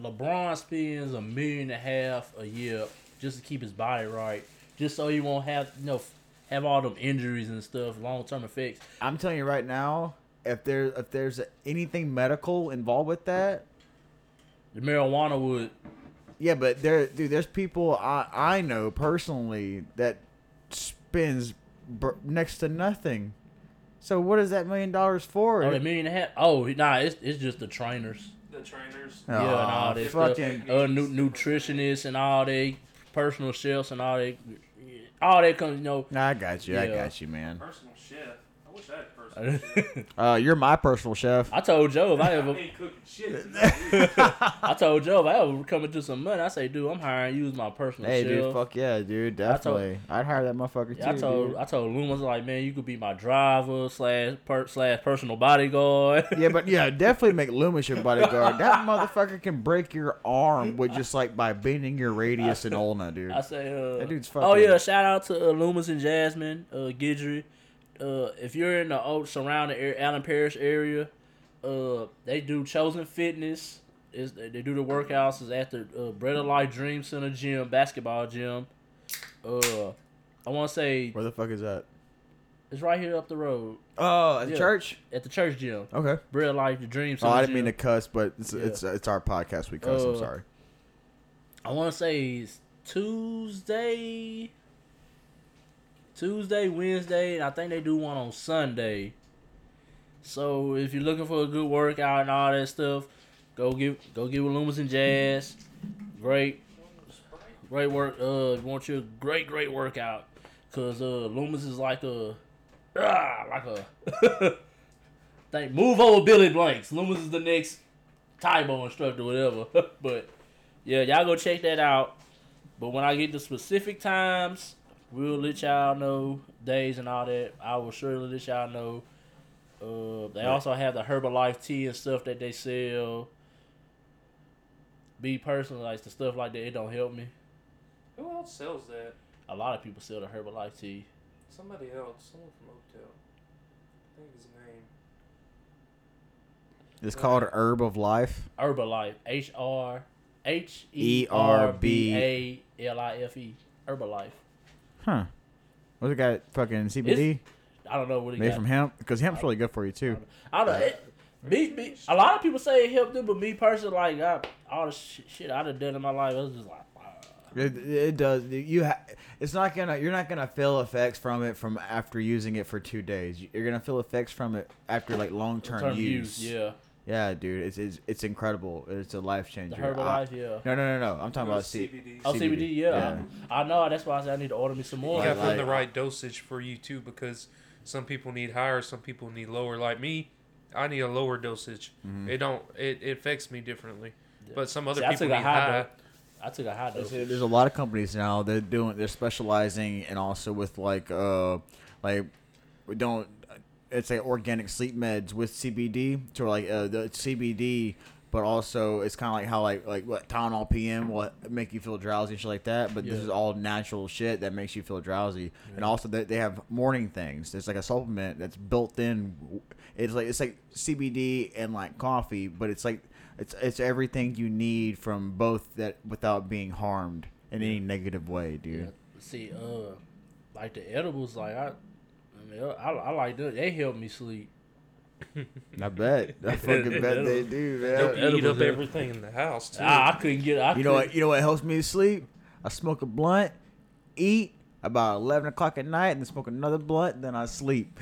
LeBron spends a million and a half a year just to keep his body right, just so he won't have you know have all them injuries and stuff, long term effects. I'm telling you right now, if there if there's anything medical involved with that, The marijuana would. Yeah, but there, dude, there's people I I know personally that spends br- next to nothing. So what is that million dollars for? Oh, the million and a half. Oh, nah, it's it's just the trainers. The trainers. yeah, and all Aw, that fucking. stuff. Uh, nu- nutritionists and all they personal chefs and all they, all that comes. You know. Nah, I got you. I got you, man. Personal chef. [LAUGHS] Uh, you're my personal chef. I told Joe if I [LAUGHS] I ever, ain't cooking shit. [LAUGHS] I told Joe if I ever come into some money, I say, dude, I'm hiring you as my personal chef. Hey, chef. dude, fuck yeah, dude, definitely. I'd hire that motherfucker Yeah, I too. told dude. I told Loomis like, man, you could be my driver slash per, slash personal bodyguard. Yeah, but yeah, definitely make Loomis your bodyguard. That motherfucker can break your arm with just like by bending your radius and ulna, dude. I say, uh, That dude's oh yeah, shout out to uh, Loomis and Jasmine, uh, Guidry. Uh, if you're in the old surrounding area, Allen Parish area, uh, they do Chosen Fitness. Is they do the workouts is at the uh, Bread of Life Dream Center gym, basketball gym. Uh, I want to say Where the fuck is that? it's right here up the road Oh, at Yeah. church. at the church gym. Okay. Bread of Life, the Dream Center. Oh, I didn't mean to cuss, but it's Yeah. it's it's our podcast. We cuss. I'm Uh, sorry. I want to say it's Tuesday, Tuesday, Wednesday, and I think they do one on Sunday. So if you're looking for a good workout and all that stuff, go give go give with Loomis and Jazz. Great, great work. Uh, want you a great great workout, cause uh Loomis is like a ah like a [LAUGHS] think move over Billy Blanks. Loomis is the next Tae Bo instructor, whatever. [LAUGHS] but yeah, y'all go check that out. But when I get the specific times, we'll let y'all know days and all that. I will surely let y'all know. Uh, they also have the Herbalife tea and stuff that they sell. Be personal, like the stuff like that, it don't help me. Who else sells that? A lot of people sell the Herbalife tea. Somebody else. Someone from Oakdale. I think his name. It's called Herb of Life. Herbalife, H R H E R B A L I F E. Herbalife. Huh. What's it got? Fucking CBD I don't know what he made got. from hemp because hemp's really good for you too. I don't know. It, me, me, a lot of people say it helped them, but me personally, like I, all the sh- shit I done done in my life, I was just like. It, it does. You ha- It's not gonna. You're not gonna feel effects from it from after using it for two days. You're gonna feel effects from it after like long term Term use. use, yeah. Yeah, dude. It's it's, it's incredible. It's a life The changer. Herbalife, yeah. No, no, no, no. I'm talking It about was C- CBD. Oh, CBD, CBD, yeah. yeah. I know. That's why I said I need to order me some You more. gotta Like- find the right dosage for you too, because some people need higher, some people need lower. Like me, I need a lower dosage. Mm-hmm. It don't. It, it affects me differently. But some other See, I people need high high. I took a high dose. There's there's a lot of companies now. They're doing. They're specializing and also with like uh like we don't. It's like organic sleep meds with CBD to like uh, the CBD, but also it's kind of like how like like what Tylenol PM will make you feel drowsy and shit like that. But this is all natural shit that makes you feel drowsy. And also they, they have morning things. There's like a supplement that's built in. It's like it's like CBD and like coffee, but it's like it's it's everything you need from both that without being harmed in any negative way, dude. Yeah. See, uh, like the edibles, like I, mean, I, I like that. They help me sleep. I bet. [LAUGHS] I fucking bet they do, man. They'll eat up everything in the house too. I, I couldn't get. I You know what? couldn't- You know what helps me sleep? I smoke a blunt, eat about eleven o'clock at night, and then smoke another blunt, then I sleep.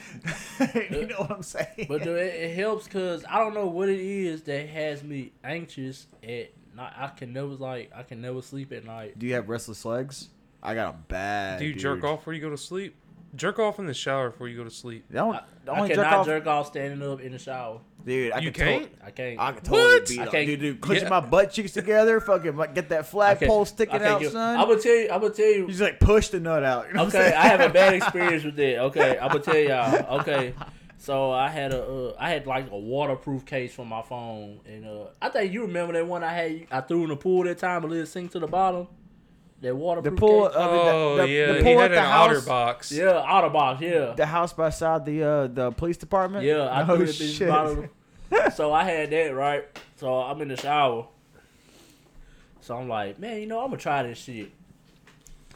[LAUGHS] you know what I'm saying? But dude, it, it helps because I don't know what it is that has me anxious at night. I can never like I can never sleep at night. do you have restless legs? I got a bad. Do you jerk off before you go to sleep? Jerk off in the shower before you go to sleep. The only, I, the I cannot jerk off, jerk off standing up in the shower. dude. I You could tot- can't? I can't. I can totally What? beat I can't- Dude, dude, clenching Yeah. my butt cheeks together, fucking like, get that flagpole sticking out, get- son. I'm gonna tell you. I'm gonna tell you. You just like push the nut out. [LAUGHS] You know Okay. I have a bad experience with that. Okay, [LAUGHS] I'm gonna tell y'all. Okay, so I had a uh, I had like a waterproof case for my phone, and uh, I think you remember that one I had I threw in the pool that time, and let it sink to the bottom. That The waterproof pool, case. I mean, the- oh the, yeah, the he pool had at an the outer house, box. Yeah, outer box. Yeah, the house beside the uh, the police department. yeah. I oh, threw it in the bottom. So I had that right. So I'm in the shower. So I'm like, man, you know, I'm gonna try this shit.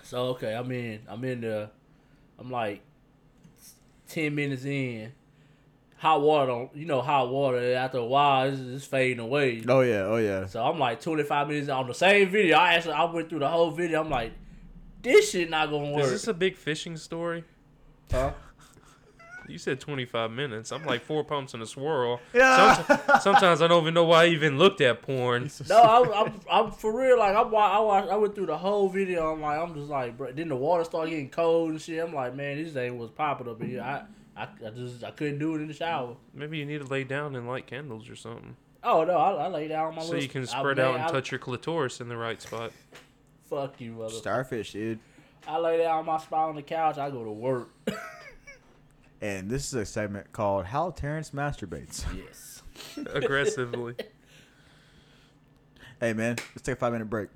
So okay, I'm in. I'm in the. I'm like ten minutes in. Hot water don't you know hot water after a while it's, it's fading away. Oh yeah, oh yeah. So I'm like 25 minutes on the same video. I actually I went through the whole video. I'm like, this shit not gonna work. Is this a big fishing story? Huh? You said 25 minutes. I'm like four pumps in a swirl. [LAUGHS] Yeah. Sometimes, sometimes I don't even know why I even looked at porn. No, I, I'm, I'm for real. Like I'm, I watched, I went through the whole video. I'm like, I'm just like, bro. Then the water started getting cold and shit. I'm like, man, this thing was popping up here. I, I, I just, I couldn't do it in the shower. Maybe you need to lay down and light candles or something. Oh no, I, I lay down on my. So little, you can spread man, out and I- touch your clitoris in the right spot. Fuck you, mother. Starfish, dude. I lay down on my spot on the couch. I go to work. [LAUGHS] And this is a segment called "How Terrence Masturbates." yes. [LAUGHS] Aggressively. hey man, let's take a five minute break.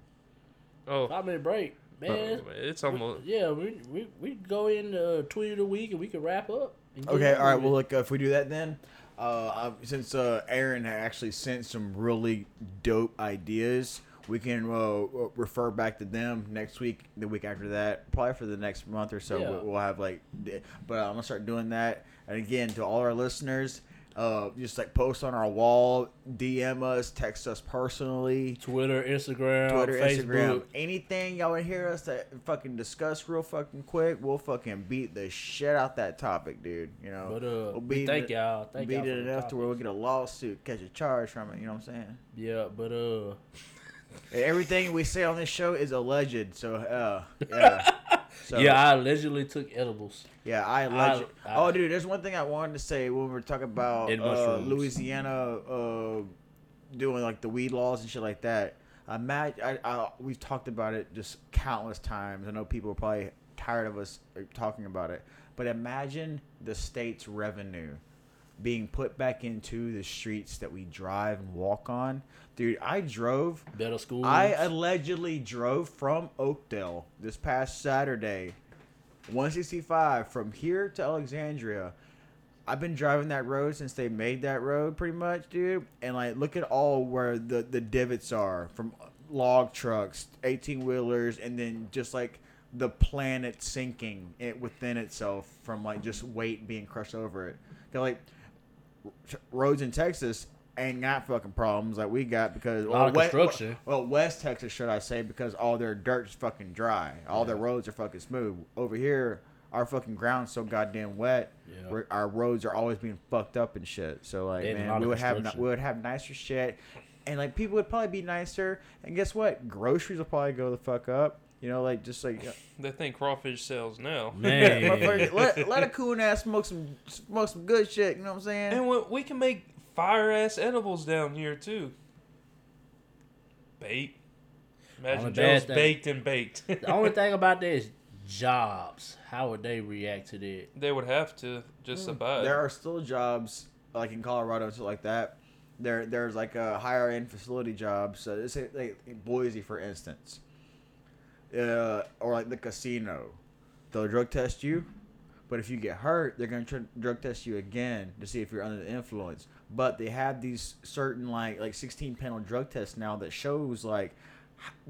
Oh, Five minute break, man. oh, it's almost. Yeah, we we we go in uh, tweet of the week and we can wrap up. Okay, all right. Well, look, uh, if we do that, then uh, since uh, Aaron had actually sent some really dope ideas, we can uh, refer back to them next week, the week after that, probably for the next month or so. Yeah. We'll, we'll have like, but I'm gonna start doing that. And again, to all our listeners, uh, just like post on our wall, DM us, text us personally. Twitter, Instagram, Twitter, Facebook. Instagram, anything y'all would hear us to fucking discuss real fucking quick, we'll fucking beat the shit out that topic, dude. You know, But uh, We'll beat thank it- y'all. Thank beat y'all it enough to where we get a lawsuit, catch a charge from it. You know what I'm saying? Yeah, but uh, [LAUGHS] everything we say on this show is alleged. So, uh, yeah. [LAUGHS] So, yeah, I allegedly took edibles. yeah, I allegedly. Oh, dude, there's one thing I wanted to say when we were talking about uh. Louisiana uh, doing like the weed laws and shit like that. Imagine, I, I, we've talked about it just countless times. I know people are probably tired of us uh, talking about it, but imagine the state's revenue being put back into the streets that we drive and walk on. Dude, I drove Better school. I allegedly drove from Oakdale this past Saturday, 165 from here to Alexandria. I've been driving that road since they made that road, pretty much, dude. And like, look at all where the the divots are from log trucks, 18 wheelers, and then just like the planet sinking it within itself from like just weight being crushed over it. 'Cause, like roads in Texas ain't got fucking problems like we got because A lot of we- construction. well, West Texas, should I say, because all their dirt's fucking dry. All their roads are fucking smooth. Over here, our fucking ground's so goddamn wet. Yeah. Our roads are always being fucked up and shit. So like, And man, we would have we would have nicer shit, and like people would probably be nicer. And guess what? Groceries will probably go the fuck up. You know, like just like uh, [LAUGHS] They think crawfish sells now. [LAUGHS] Man. [LAUGHS] Motherfucker, let, let a coon ass smoke some smoke some good shit. You know what I'm saying? And we, we can make fire ass edibles down here too. Bait. Imagine Only Joe's thing- baked and baked. the only thing about that is jobs. How would they react to that? they would have to just hmm. abide. There are still jobs like in Colorado and stuff like that. There, there's like a higher end facility jobs. So let's say like Boise, for instance, uh, or like the casino, they'll drug test you, but if you get hurt, they're gonna drug test you again to see if you're under the influence. But they have these certain like like 16 panel drug tests now that shows like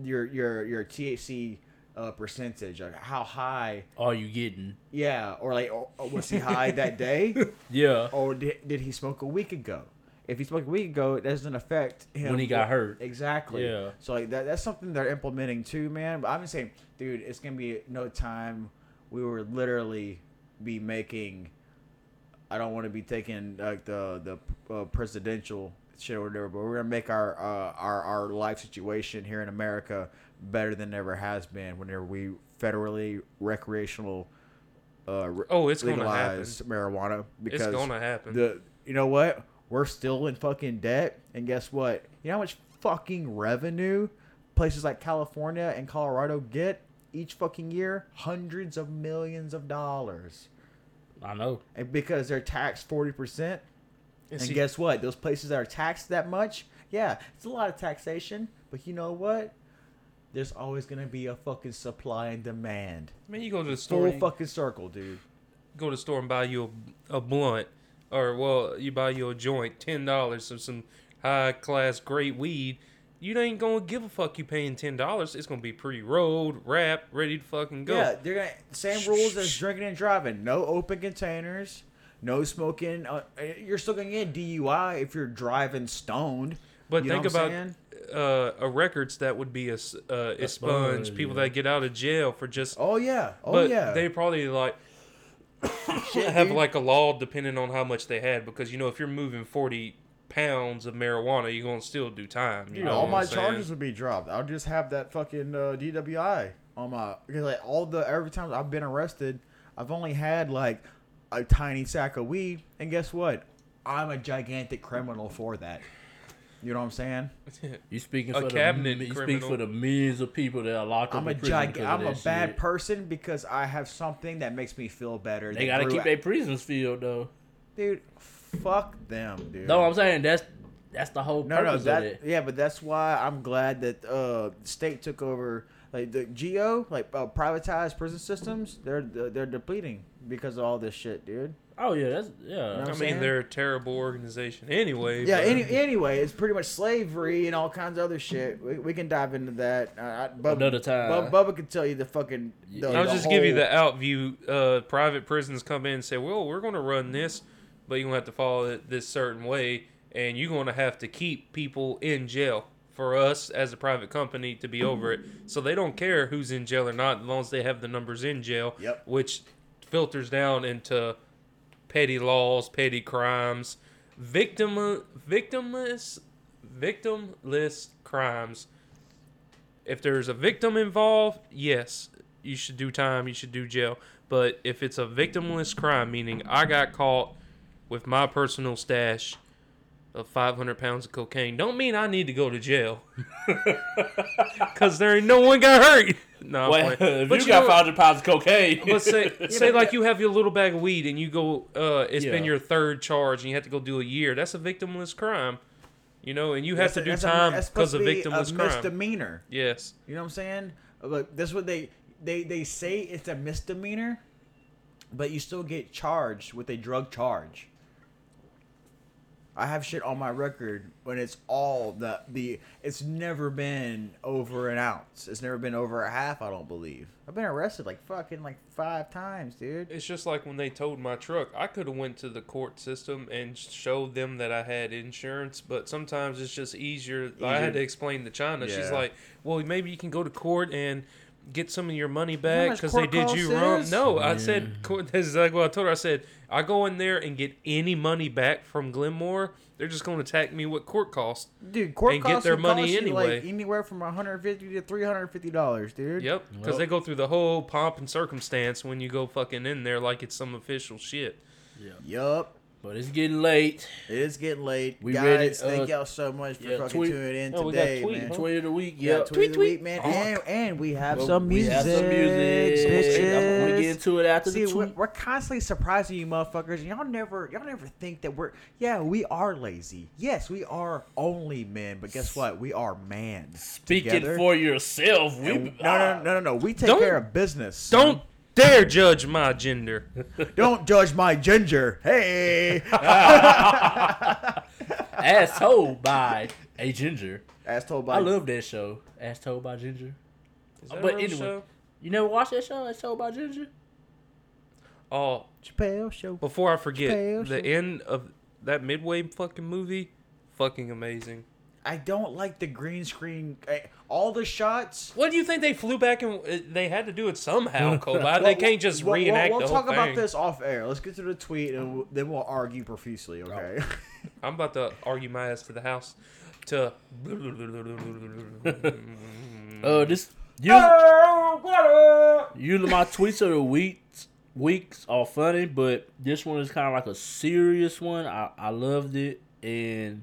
your your your THC uh, percentage, like how high, Are you getting? yeah, or like or, or was he high that day? [LAUGHS] Yeah. or did, did he smoke a week ago? If he smoked a week ago, it doesn't affect him When he got hurt. Exactly. Yeah. So like that, that's something they're implementing too, man. But I'm just saying, dude, it's gonna be no time. We will literally be making. I don't want to be taking like the the uh, presidential shit or whatever, but we're gonna make our uh, our our life situation here in America better than ever has been. Whenever we federally recreational. Uh, Oh, it's gonna happen. marijuana because it's gonna happen. the you know what? We're still in fucking debt, and guess what? You know how much fucking revenue places like California and Colorado get each fucking year? Hundreds of millions of dollars, I know. and because they're taxed forty percent. And And see- guess what? Those places that are taxed that much, yeah, it's a lot of taxation. But you know what? There's always gonna be a fucking supply and demand. Man, you go to the store, Full fucking circle, dude. go to the store and buy you a, a blunt, or well, you buy you a joint, ten dollars of some high class great weed. You ain't gonna give a fuck. You paying ten dollars? It's gonna be pre-rolled, wrapped, ready to fucking go. Yeah, they're gonna same rules as drinking and driving. No open containers, no smoking. Uh, you're still gonna get DUI if you're driving stoned. But You think about saying? uh, a records that would be a, uh, expunge sponge, people yeah. that get out of jail for just. Oh yeah. Oh but yeah. they probably like [COUGHS] Shit, have dude. like a law depending on how much they had because you know if you're moving forty pounds of marijuana, you're gonna still do time. You Dude, know all my I'm saying? charges would be dropped. I'll just have that fucking uh, DWI on my because like all the every time I've been arrested, I've only had like a tiny sack of weed, and guess what? I'm a gigantic criminal for that. You know what I'm saying? [LAUGHS] You speaking A for cabinet the you speak criminal. for the millions of people that are locked up I'm a in prison gig- because I'm of a that bad shit. person because I have something that makes me feel better. They that gotta keep out- their prisons filled though. dude. Fuck them, dude. No, I'm saying that's that's the whole No, no, purpose of that it. yeah, but that's why I'm glad that uh, the state took over like the geo, like uh, privatized prison systems. They're they're depleting because of all this shit, dude. Oh yeah, that's yeah. No. I I'm mean, saying? they're a terrible organization anyway. Yeah. but- Any, anyway, it's pretty much slavery and all kinds of other shit. We, we can dive into that uh, I, Bubba, Another time. Bubba, Bubba can tell you the fucking. The, I'll the just give you the out view. Uh, private prisons come in and say, "Well, we're going to run this, but you're going to have to follow it this certain way, and you're going to have to keep people in jail for us as a private company to be over it." So they don't care who's in jail or not, as long as they have the numbers in jail. Yep. Which filters down into petty laws, petty crimes, victim victimless victimless crimes if there's a victim involved, yes, you should do time, you should do jail. But if it's a victimless crime, meaning I got caught with my personal stash of 500 pounds of cocaine, don't mean I need to go to jail. [LAUGHS] Because there ain't no one got hurt. No, I'm Well, [LAUGHS] if But you, you got 500 pounds of cocaine, but say [LAUGHS] say like you have your little bag of weed and you go uh it's been your third charge and you have to go do a year. That's a victimless crime. You know, and you have That's to a- do a- time because supposed of to victimless a crime. misdemeanor. Yes. You know what I'm saying? But that's what they they they say it's a misdemeanor, but you still get charged with a drug charge. I have shit on my record when it's all the the it's never been over an ounce. It's never been over a half, I don't believe. I've been arrested like fucking like five times, dude. It's just like when they towed my truck. I could have went to the court system and showed them that I had insurance, but sometimes it's just easier. I had to explain to China. She's like, "Well, maybe you can go to court and get some of your money back because they did costs you wrong." is? No, I said court. [LAUGHS] This is like what I told her. I said I go in there and get any money back from Glenmora. They're just going to attack me with court costs. Dude, court And get costs their will money cost you, anyway. like anywhere from 150 to 350 dollars, dude. Yep, because Well- they go through the whole pomp and circumstance when you go fucking in there like it's some official shit. Yup. But it's getting late. It is getting late. We Guys, ready, thank uh, y'all so much for yeah, fucking tweet- tuning in Oh, we got today, tweet, man. huh? Tweet of the week, Yeah, yeah. tweet, of the week, man. Oh. And, and we have Well, some we music. have some music. bitches. I'm gonna get into it after See, the we're, tweet. we're constantly surprising you motherfuckers, and y'all never, y'all never think that we're. Yeah, we are lazy. Yes, we are only men, but guess what? We are man. Speaking together. for yourself, we And- no, no, no, no, no. We take Don't- care of business. Don't dare judge my gender. [LAUGHS] don't judge my ginger. Hey, [LAUGHS] as told by a ginger. as told by I love that show. As told by ginger. But anyway. show? You never watched that show? As told by ginger. Oh, Chappelle show. before I forget, Chappelle the show. end of that Midway fucking movie, fucking amazing. I don't like the green screen. eh, All the shots. What do you think they flew back and uh, they had to do it somehow, [LAUGHS] Kobe? they can't just we'll- we'll- reenact We'll, the whole talk about thing. this off air. Let's get to the tweet and we'll, then we'll argue profusely. Okay. [LAUGHS] I'm about to argue my ass to the house. To [LAUGHS] Uh, this you usually my tweets of the weeks weeks are funny, but this one is kind of like a serious one. I I loved it and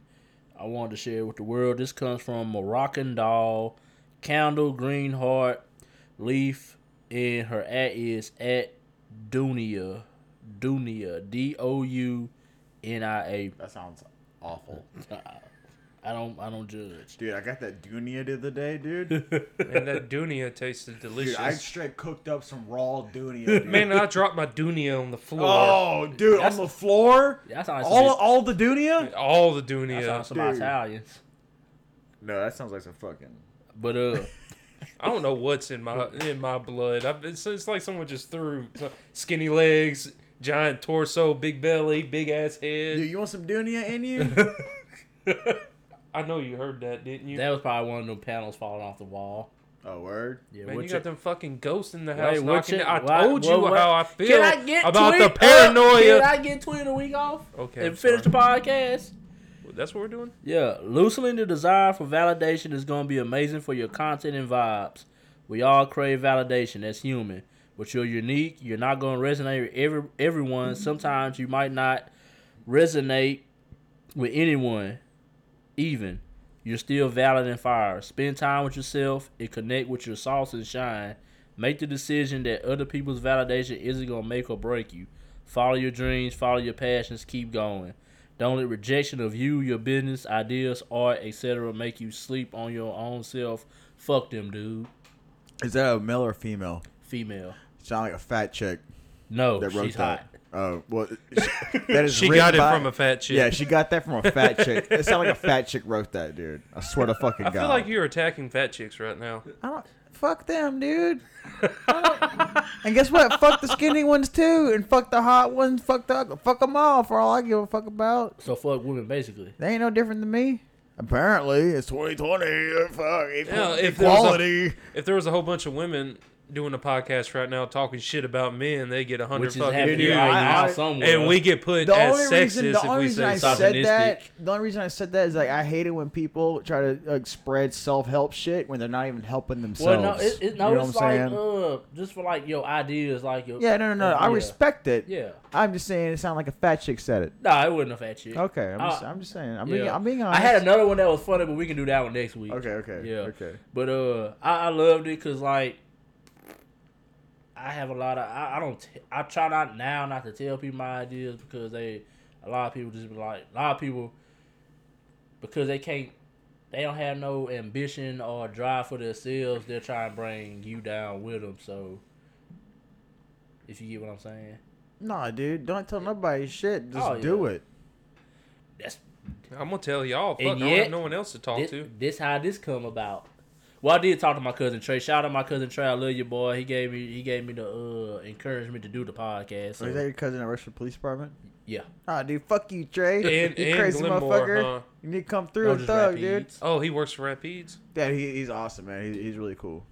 I wanted to share with the world. This comes from Moroccan doll, Candle Green Heart, Leaf, and her at is at Dounia, Dounia, D O U N I A. that sounds awful, [LAUGHS] I don't I don't judge. dude. I got that dunia the other day, dude. [LAUGHS] and that dunia tasted delicious. Dude, I straight cooked up some raw dunia. [LAUGHS] Dude. Man, I dropped my dunia on the floor. Oh, dude, That's- on the floor. That sounds All, like all the dunia. All the that dunia. sounds some dude. Italians. No, that sounds like some fucking. But uh, I don't know what's in my in my blood. I, it's, it's like someone just threw skinny legs, giant torso, big belly, big ass head. Dude, you want some Dunia in you? [LAUGHS] I know you heard that, didn't you? That was probably one of them panels falling off the wall. oh, word. Yeah, Man, you you- got them fucking ghosts in the house what knocking. you- I why- told you what- what- how I feel Can I get about the uh, paranoia. Can I get tweet a week off Okay, and finish the sorry. podcast? That's what we're doing. Yeah, loosening the desire for validation is going to be amazing for your content and vibes. We all crave validation. That's human. But you're unique. You're not going to resonate with every everyone. Sometimes you might not resonate with anyone. Even you're still valid and fire. Spend time with yourself and connect with your sauce and shine. Make the decision that other people's validation isn't going to make or break you. Follow your dreams. Follow your passions. Keep going. Don't let rejection of you, your business, ideas, art, etc. make you sleep on your own self. Fuck them, dude. Is that a male or female? Female. Sound like a fat chick No, she's hot. Oh, well, [LAUGHS] that is She written got it by- from a fat chick. Yeah, she got that from a fat chick. It sounded like a fat chick wrote that, dude. I swear to fucking I God. I feel like you're attacking fat chicks right now. I don't, fuck them, dude. I don't- and guess what? Fuck the skinny ones too, and fuck the hot ones. Fuck the fuck them all for all I give a fuck about. So fuck women, basically. They ain't no different than me. Apparently, it's 2020. Uh, fuck equal- Yeah, if there a- equality. If there was a whole bunch of women doing a podcast right now talking shit about men, they get a hundred fucking happening views. I- right now I- somewhere. and we get put The as only sexist reason, the if only we reason say I said that, the only reason I said that is like I hate it when people try to like spread self help shit when they're not even helping themselves. well, no, it, it, no, you know it's what I'm like saying? uh, just for like your ideas, like your yeah, no, no, no. I yeah. respect it. yeah. I'm just saying it sounded like a fat chick said it. Nah, it wasn't a fat chick. Okay, I'm, just, Uh, I'm just saying. I'm yeah. being, I'm being I had another one that was funny, but we can do that one next week. Okay, okay, Yeah. okay. But uh, I, I loved it because like I have a lot of I, I don't t- I try not now not to tell people my ideas because they a lot of people just be like a lot of people because they can't they don't have no ambition or drive for themselves they're trying to bring you down with them so if you get what I'm saying Nah, dude, don't tell nobody shit. Just Oh, do it. that's I'm gonna tell y'all. Fuck, And I don't yet, have no one else to talk this, to. this how this come about. Well, I did talk to my cousin Trey. Shout out to my cousin Trey. I love you, boy. He gave me he gave me the uh, encouragement to do the podcast. So, Is that your cousin that works for police department? yeah, Ah, dude, fuck you, Trey. And, you and crazy Glenmora, motherfucker. huh? You need to come through No, and thug, rap dude. Oh, he works for Rapides. Yeah, he, he's awesome, man. He, he's really cool.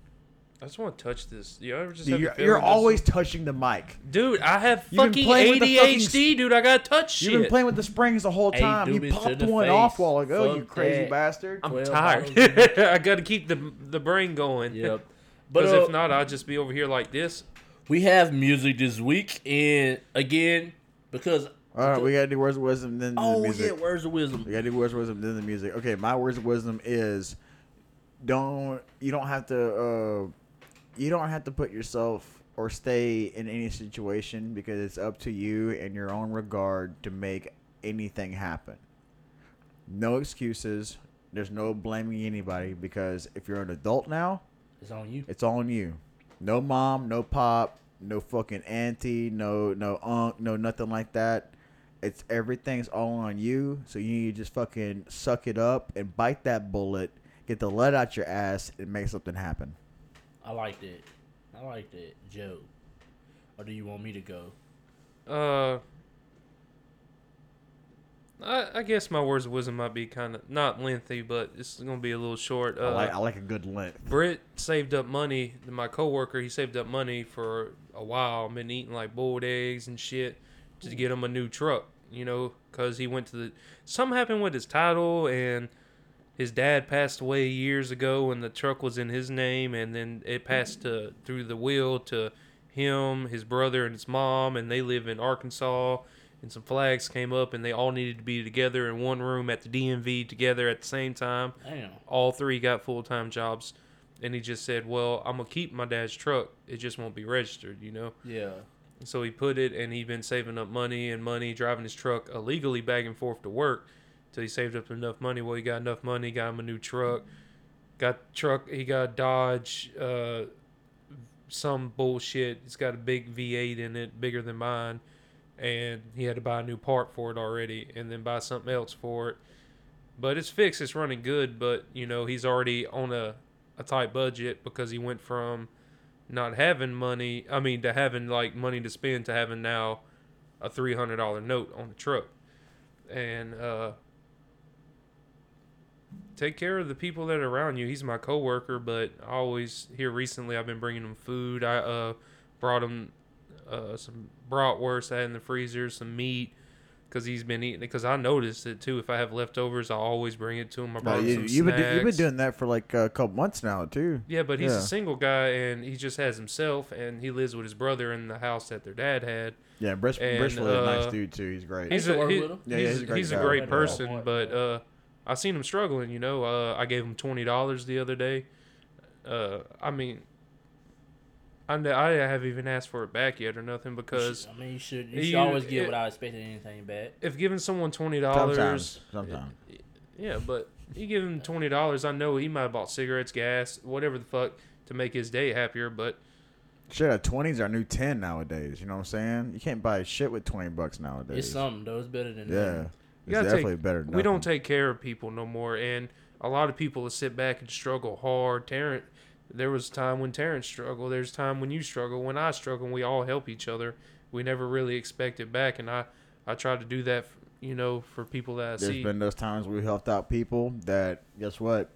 I just want to touch this. You ever just Dude, have the you're, feeling you're this- always touching the mic. dude. I have You've been fucking playing with the fucking ADHD, dude. I gotta touch shit. You've been playing with the springs the whole Hey, time. do you me to popped the one face. off a while ago, you Fuck crazy that. bastard. I'm 12 tired. [LAUGHS] [LAUGHS] I gotta keep the the brain going. yep. [LAUGHS] But Because uh, if not, I'll just be over here like this. we have music this week, and again, because All right, we gotta do words of wisdom, then oh the music. yeah, words of wisdom. We gotta do words of wisdom, then the music. Okay, my words of wisdom is don't you don't have to uh you don't have to put yourself or stay in any situation because it's up to you and your own regard to make anything happen. No excuses. There's no blaming anybody because if you're an adult now, It's on you. it's on you. No mom, no pop, no fucking auntie, no no unc, no nothing like that. It's everything's all on you. So you need to just fucking suck it up and bite that bullet, get the lead out your ass, and make something happen. I like that. I like that, Joe. Or do you want me to go? Uh, I, I guess my words of wisdom might be kind of not lengthy, but it's gonna be a little short. Uh, I like I like a good length. Britt saved up money. My coworker, he saved up money for a while. Been eating like boiled eggs and shit to get him a new truck. You know, cause he went to the something happened with his title and his dad passed away years ago and the truck was in his name and then it passed to through the will to him, his brother and his mom and they live in Arkansas and some flags came up and they all needed to be together in one room at the DMV together at the same time Damn. all three got full time jobs. And he just said, Well, I'm going to keep my dad's truck. It just won't be registered, you know? Yeah. So he put it, and he'd been saving up money and money, driving his truck illegally back and forth to work till he saved up enough money. Well, he got enough money, got him a new truck. Got truck, he got Dodge, uh, some bullshit. It's got a big V8 in it, bigger than mine. And he had to buy a new part for it already and then buy something else for it but it's fixed. It's running good, but you know he's already on a a tight budget because he went from not having money. I mean, to having like money to spend to having now a three hundred dollar note on the truck, and uh, take care of the people that are around you. He's my coworker, but I always here recently I've been bringing him food. I uh, brought him uh, some bratwurst I had in the freezer, some meat. Because he's been eating it. Because I noticed it too. If I have leftovers, I always bring it to him. I No, brought him you, some you've been you've been doing that for like a couple months now too. Yeah, but he's Yeah. a single guy and he just has himself and he lives with his brother in the house that their dad had. Yeah, Brish, And, Bristol is a nice uh, dude too. He's great. He's used to a he- with. Yeah, he's, yeah, he's a great he's a great person, but uh, I seen him struggling. You know, uh, I gave him twenty dollars the other day. Uh, I mean, I I haven't even asked for it back yet or nothing because I mean, you should you You- always give it- without expecting anything back. if giving someone twenty sometimes, dollars, sometimes. yeah, but you give him twenty dollars, I know he might have bought cigarettes, gas, whatever the fuck to make his day happier, but. Shit, a twenties are a new ten nowadays. You know what I'm saying? You can't buy shit with twenty bucks nowadays. It's something though. It's better than Yeah, nothing. It's You gotta definitely take- better. We don't take care of people no more and a lot of people will sit back and struggle hard. Terrence there was time when Terrence struggled. There's time when you struggle. When I struggle And we all help each other. We never really expect it back and I I try to do that you know for people that I There's see. been those times we helped out people that guess what?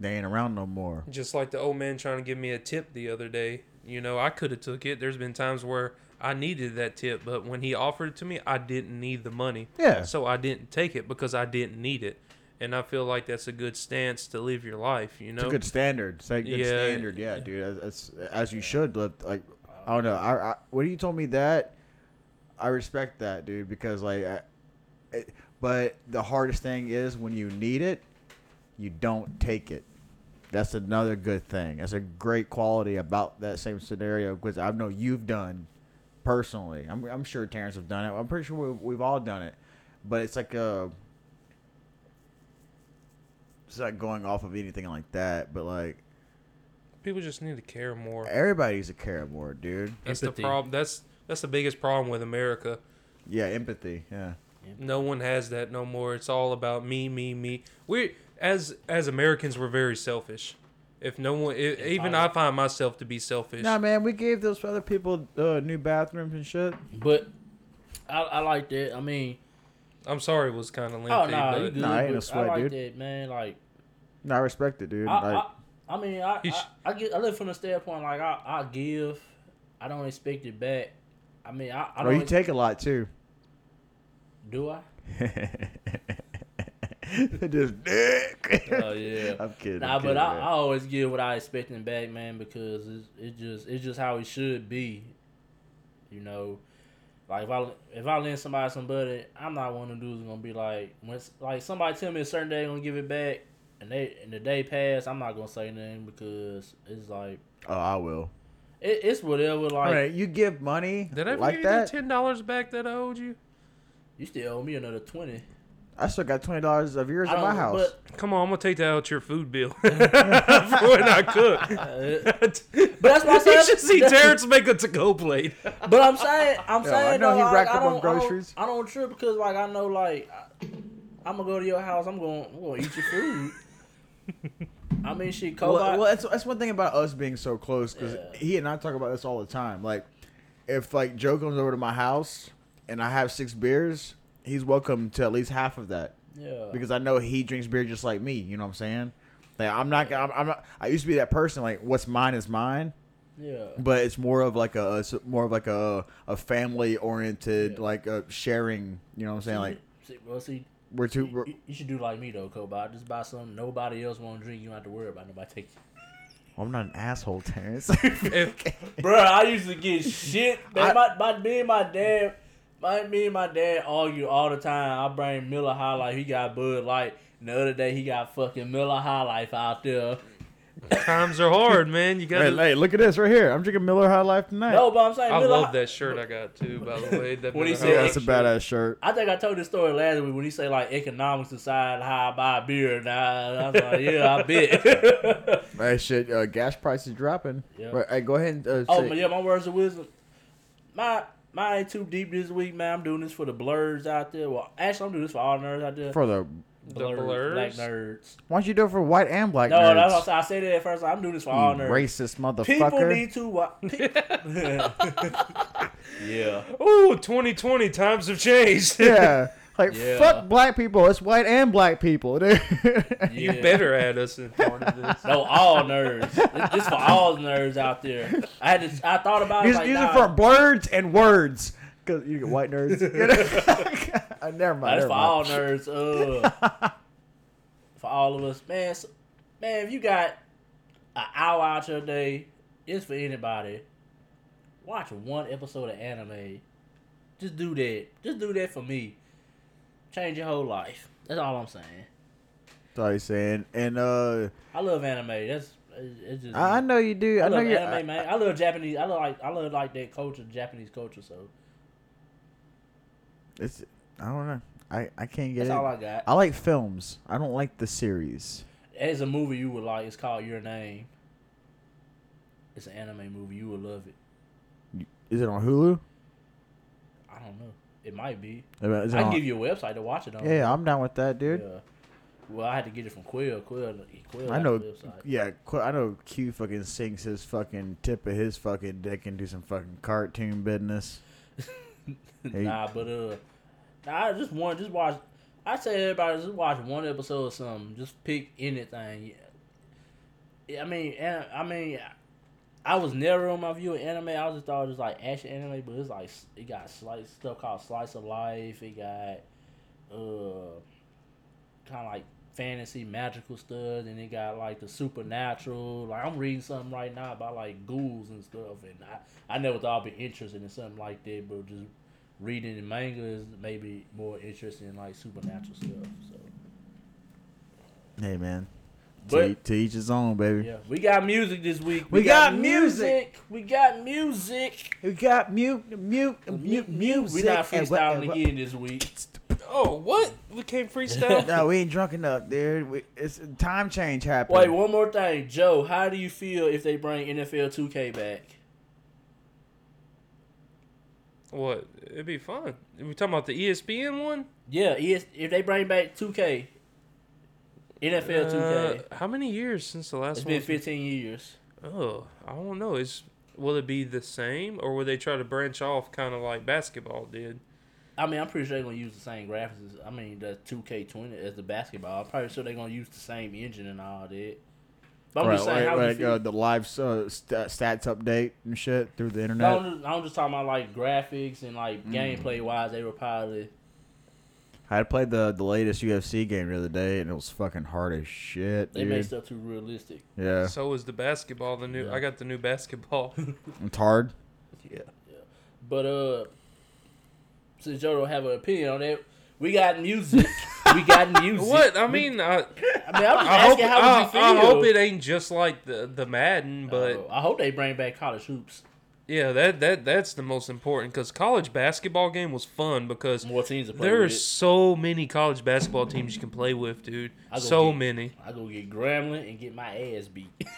They ain't around no more. just like the old man trying to give me a tip the other day. You know I could have took it. There's been times where I needed that tip but when he offered it to me I didn't need the money Yeah. so I didn't take it because I didn't need it. And I feel like that's a good stance to live your life, you know. It's a good standard. It's a good Yeah. standard. Yeah, dude. That's as you should live. Like, I don't know. I, I when you told me that, I respect that, dude. Because like, I, it, but the hardest thing is when you need it, you don't take it. That's another good thing. That's a great quality about that same scenario because I know you've done personally. I'm, I'm sure Terrence have done it. I'm pretty sure we've, we've all done it. But it's like a it's not going off of anything like that, but like People just need to care more. everybody needs to care more, dude. That's Empathy. the problem. That's that's the biggest problem with America. Yeah, empathy. Yeah, No one has that no more. It's all about me, me, me. We as as Americans, we're very selfish. If no one, i even I find myself to be selfish. nah, man, we gave those other people uh, new bathrooms and shit. But I, I like that. I mean, I'm sorry, it was kind of oh lengthy, no, you but good. Nah, ain't no but sweat, I like dude. that, man. Like No, I respect it, dude. I, like, I, I mean, I, sh- I, I get I live from the standpoint like I, I give, I don't expect it back. I mean, I, I oh, don't you take a lot too. do I? [LAUGHS] [LAUGHS] Just dick. Oh yeah. [LAUGHS] I'm kidding. Nah, I'm but I. I always get what I expecting back, man, because it's it just it's just how it should be. You know, like if I if I lend somebody some money, I'm not one of the dudes gonna be like when like somebody tell me a certain day they gonna give it back, and they and the day pass, I'm not gonna say nothing because it's like oh, I will. it, it's whatever. Like All right, you give money did I ever like give you that? that ten dollars back that I owed you? you still owe me another twenty. I still got twenty dollars of yours I at my don't- house. but Come on, I'm gonna take that out your food bill for when I cook. [LAUGHS] but that's why I said. you said should see Terrence make a to-go plate. But I'm saying, I'm Yeah, saying I know though, he like, racked I up on don't, I don't- groceries. I don't trip because like I know like I, am gonna go to your house. I'm going, I'm gonna eat your food. [LAUGHS] I mean, she well, Cobot. well, that's that's one thing about us being so close because Yeah. he and I talk about this all the time. Like, if like Joe comes over to my house and I have six beers, he's welcome to at least half of that yeah, because I know he drinks beer just like me. You know what I'm saying? Like, I'm not. I'm, I'm not. I used to be that person. Like, what's mine is mine. yeah. But it's more of like a, it's more of like a a family oriented Yeah. like a sharing. You know what I'm saying? Like see, well, see, we're two. you, We're, you- you should do like me though, Cobot. Just buy some. nobody else want to drink. You don't have to worry about nobody taking. I'm not an asshole, Terrence. [LAUGHS] [LAUGHS] If, Bro, I used to get shit. Man, I- my, my, me and my dad, my, me and my dad argue all the time. I bring Miller High Life. He got Bud Light. And the other day, he got fucking Miller High Life out there. times are hard, man. You gotta. hey, look at this right here. I'm drinking Miller High Life tonight. No, but I'm saying I Miller love High- that shirt I got too. By the way, that [LAUGHS] When he Miller said yeah, High that's a Life badass shirt. I think I told this story last week when he said like economics decide how I buy beer. Now I was like, yeah, I [LAUGHS] bet. [LAUGHS] Hey, shit, uh, gas prices dropping. Yeah. Right, hey, go ahead and uh, oh, say- but yeah, my words of wisdom. My mine ain't too deep this week, man. I'm doing this for the blurs out there. Well, actually, I'm doing this for all nerds out there. for the. The black blurs? nerds. Why don't you do it for white and black No, nerds? that's what I said. It at first. I'm doing this for You all nerds. racist motherfucker. People need to watch. [LAUGHS] [LAUGHS] Yeah. Ooh, 2020 times have changed. Yeah. [LAUGHS] Like Yeah. fuck black people. It's white and black people. dude. [LAUGHS] you better add us in part of this. No, all nerds. This for all nerds out there. I had to. I thought about it. These, Like, these nah, are for blurs and words. Cause you get white nerds. [LAUGHS] [LAUGHS] Never mind. That's never for all mind. nerds. Uh, for all of us, man. s man, if you got an hour out your day, it's for anybody. Watch one episode of anime. Just do that. Just do that for me. Change your whole life. That's all I'm saying. That's all he's saying. And uh, I love anime. That's it's just. I, I know you do. I, I know love you. anime, man. I love Japanese. I love like I love like that culture, Japanese culture. So It's. I don't know. I I can't get that's it. all I got. I like films. I don't like the series. As a movie you would like, it's called Your Name. It's an anime movie. You would love it. Is it on Hulu? I don't know. It might be. Is it I can give you a website to watch it on. Yeah, I'm down with that, dude. Yeah. Well, I had to get it from Quill. Quill. Quill I know. website. Yeah, Qu- I know. Q fucking sinks his fucking tip of his fucking dick into some fucking cartoon business. [LAUGHS] Hey. nah, but uh, nah, I just want just watch. I say everybody just watch one episode or something. Just pick anything. Yeah. I mean, an- I mean, I was never on my view of anime. I was just thought it was like action anime, but it's like it got slice stuff called slice of life. It got uh, kind of like fantasy magical stuff, and it got like the supernatural. Like I'm reading something right now about like ghouls and stuff, and I I never thought I'd be interested in something like that, but just reading the manga is maybe more interesting in like supernatural stuff. So Hey man, But- to each his own, baby. yeah, we got music this week. We got music. We got music. We got mute, mute, mute, music. We not and what- freestyling and what- again this week. Oh, what? We can't freestyle? [LAUGHS] No, we ain't drunk enough, dude. We, it's time change happened. Wait, one more thing, Joe. How do you feel if they bring NFL 2K back? what? It'd be fun. we talking about the ESPN one? Yeah, ES, if they bring back 2K, NFL 2K. Uh, how many years since the last It's one? been 15 years. Oh, I don't know. Is will it be the same, or will they try to branch off, kind of like basketball did? I mean, I'm pretty sure they're gonna use the same graphics. As, I mean, the 2K20 as the basketball. I'm pretty sure they're gonna use the same engine and all that. But I'm right, just saying, right, how right, would you feel? uh, the live uh, st- stats update and shit through the No, internet. I'm just, I'm just talking about like graphics and like Mm. gameplay wise. They were probably I played the the latest UFC game the other day, and it was fucking hard as shit. they dude. made stuff too realistic. Yeah, So is the basketball. The new. Yeah. I got the new basketball. [LAUGHS] [LAUGHS] it's hard. yeah. Yeah. But uh, since Joe don't have an opinion on it, we got music. we got [LAUGHS] music. What? I mean, I, I mean, I'm just I hope. asking how I, you feel? I hope it ain't just like the the Madden, but Uh, I hope they bring back college hoops. Yeah, that that that's the most important because college basketball game was fun because More teams to play there are so many college basketball teams you can play with, dude. So get- many. I go get Grambling and get my ass beat. [LAUGHS]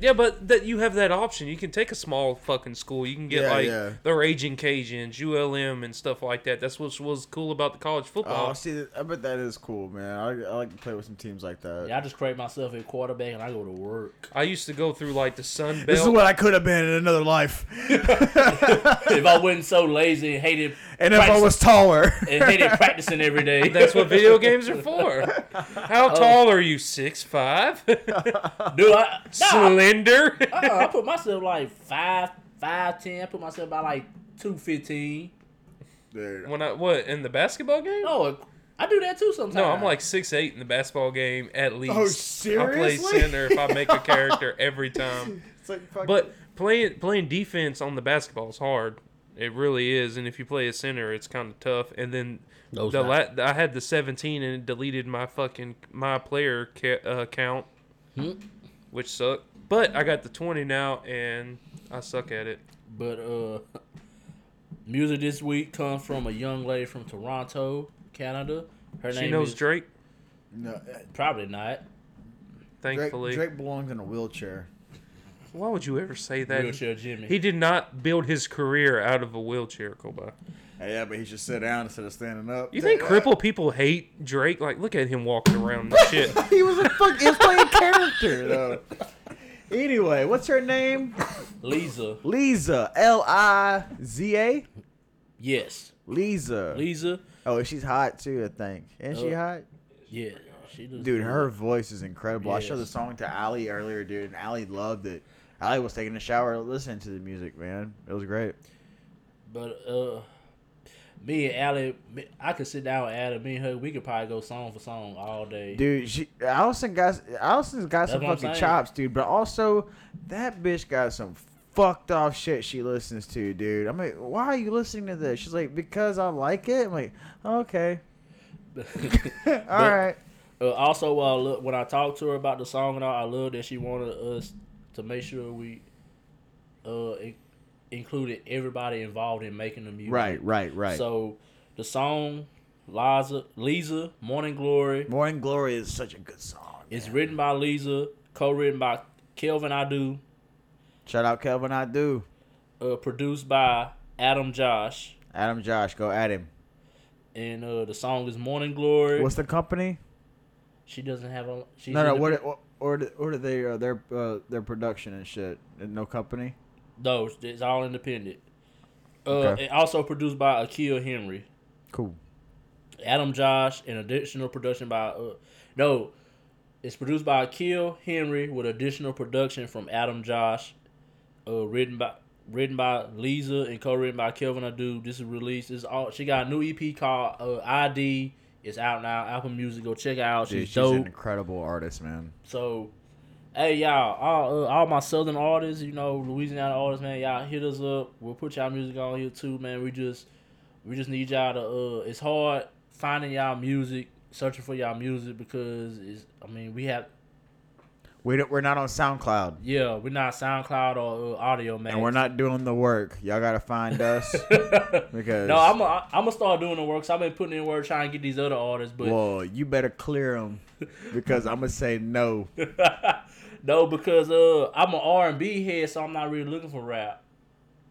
Yeah, but that you have that option. You can take a small fucking school. You can get Yeah, like yeah. the Raging Cajuns, ULM, and stuff like that. That's what was cool about the college oh, football. Oh, see, I bet that is cool, man. I, I like to play with some teams like that. yeah, I just create myself a quarterback and I go to work. I used to go through like the Sun Belt. This is what I could have been in another life, [LAUGHS] [LAUGHS] if I wasn't so lazy and hated and if I was taller. and hated practicing every day. [LAUGHS] That's what video games are for. How Oh. tall are you? Six five? [LAUGHS] Dude, I, nah, Slender? uh, I put myself like five, five ten. I put myself about like two fifteen. When I what in the basketball game? Oh, I do that too sometimes. No, I'm like six eight in the basketball game at least. Oh, seriously? I play center if I make a character every time. it's like fucking, But playing playing defense on the basketball is hard. It really is, and if you play a center, it's kind of tough. And then No, the la- I had the 17 and it deleted my fucking my player ca- uh, count, Hmm? which sucked. But I got the 20 now, and I suck at it. But uh, music this week comes from a young lady from Toronto, Canada. Her she name knows is Drake. no, uh, probably not. Drake, Thankfully, Drake belongs in a wheelchair. Why would you ever say that? Wheelchair Jimmy. He did not build his career out of a wheelchair, Koba. Yeah, but he should sit down instead of standing up. You think crippled people hate Drake? Like, look at him walking around and shit. [LAUGHS] he was a fuck. He was playing [LAUGHS] character though. Anyway, what's her name? Liza. Liza. L I Z A. Yes, Liza. Liza. Oh, she's hot too. I think. Isn't she Uh, hot? Yeah, she does. Dude, her voice is incredible. I showed the song to Allie earlier, dude, and Allie loved it. Allie was taking a shower listening to the music, man. It was great. But uh, me and Allie, I could sit down with Allie. Me and her, we could probably go song for song all day. Dude, she Allison got Allison's got some That's I'm fucking chops, dude. But also, that bitch got some fucked off shit she listens to, dude. I'm like, why are you listening to this? She's like, because I like it. I'm like, okay, [LAUGHS] [LAUGHS] all right. Uh, also, uh, look, when I talked to her about the song and all, I love that she wanted us to make sure we uh included everybody involved in making the music. Right, right, right. So the song Liza Lisa Morning Glory Morning Glory is such a good song. It's man. written by Liza, co-written by Kelvin Adu, Shout out Kelvin, Adu. uh, produced by Adam Josh, Adam Josh, go at him. and uh, the song is Morning Glory. What's the company? she doesn't have a. She's no, no. What? What? Or or do they uh, their uh, their production and shit? And no company. No, it's all independent. Uh, Okay. and also produced by Akil Henry. Cool. Adam Josh and additional production by uh, no, it's produced by Akil Henry with additional production from Adam Josh, uh, written by written by Liza and co-written by Kelvin Adu. This is released. Is all she got a new EP called uh, ID. It's out now. Apple Music. Go check it out. Dude, She's she's dope. an incredible artist, man. So, hey y'all, all, uh, all my southern artists, you know, Louisiana artists, man, y'all hit us up. We'll put y'all music on here too, man. We just, we just need y'all to. Uh, it's hard finding y'all music, searching for y'all music because it's. I mean, we have. We don't, we're not on SoundCloud, Yeah, we're not SoundCloud or uh, Audiomack. and we're not doing the work. Y'all gotta find us [LAUGHS] because. no, I'm i I'm gonna start doing the work. So I've been putting in work trying to get these other artists, but Well, you better clear them because I'm gonna say no. [LAUGHS] no, because uh, I'm an R and B head, so I'm not really looking for rap.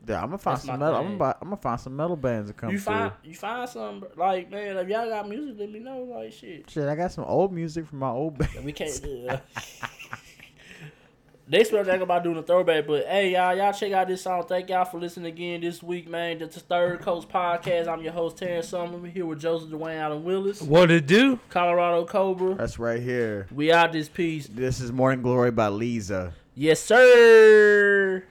Yeah, I'm gonna find That's some metal. I'm gonna, buy, I'm gonna find some metal bands to come you through. find you find some like man, if y'all got music, let me know. Like shit, Shit, I got some old music from my old band. we can't. Uh, [LAUGHS] they spell that about doing a throwback, but hey y'all, y'all check out this song. Thank y'all for listening again this week, man. This is Third Coast Podcast. I'm your host Terrence Summer. We're here with Joseph Dwayne Allen Willis, What it do? Colorado Cobra. That's right here. We out this piece. This is Morning Glory by Liza. Yes, sir.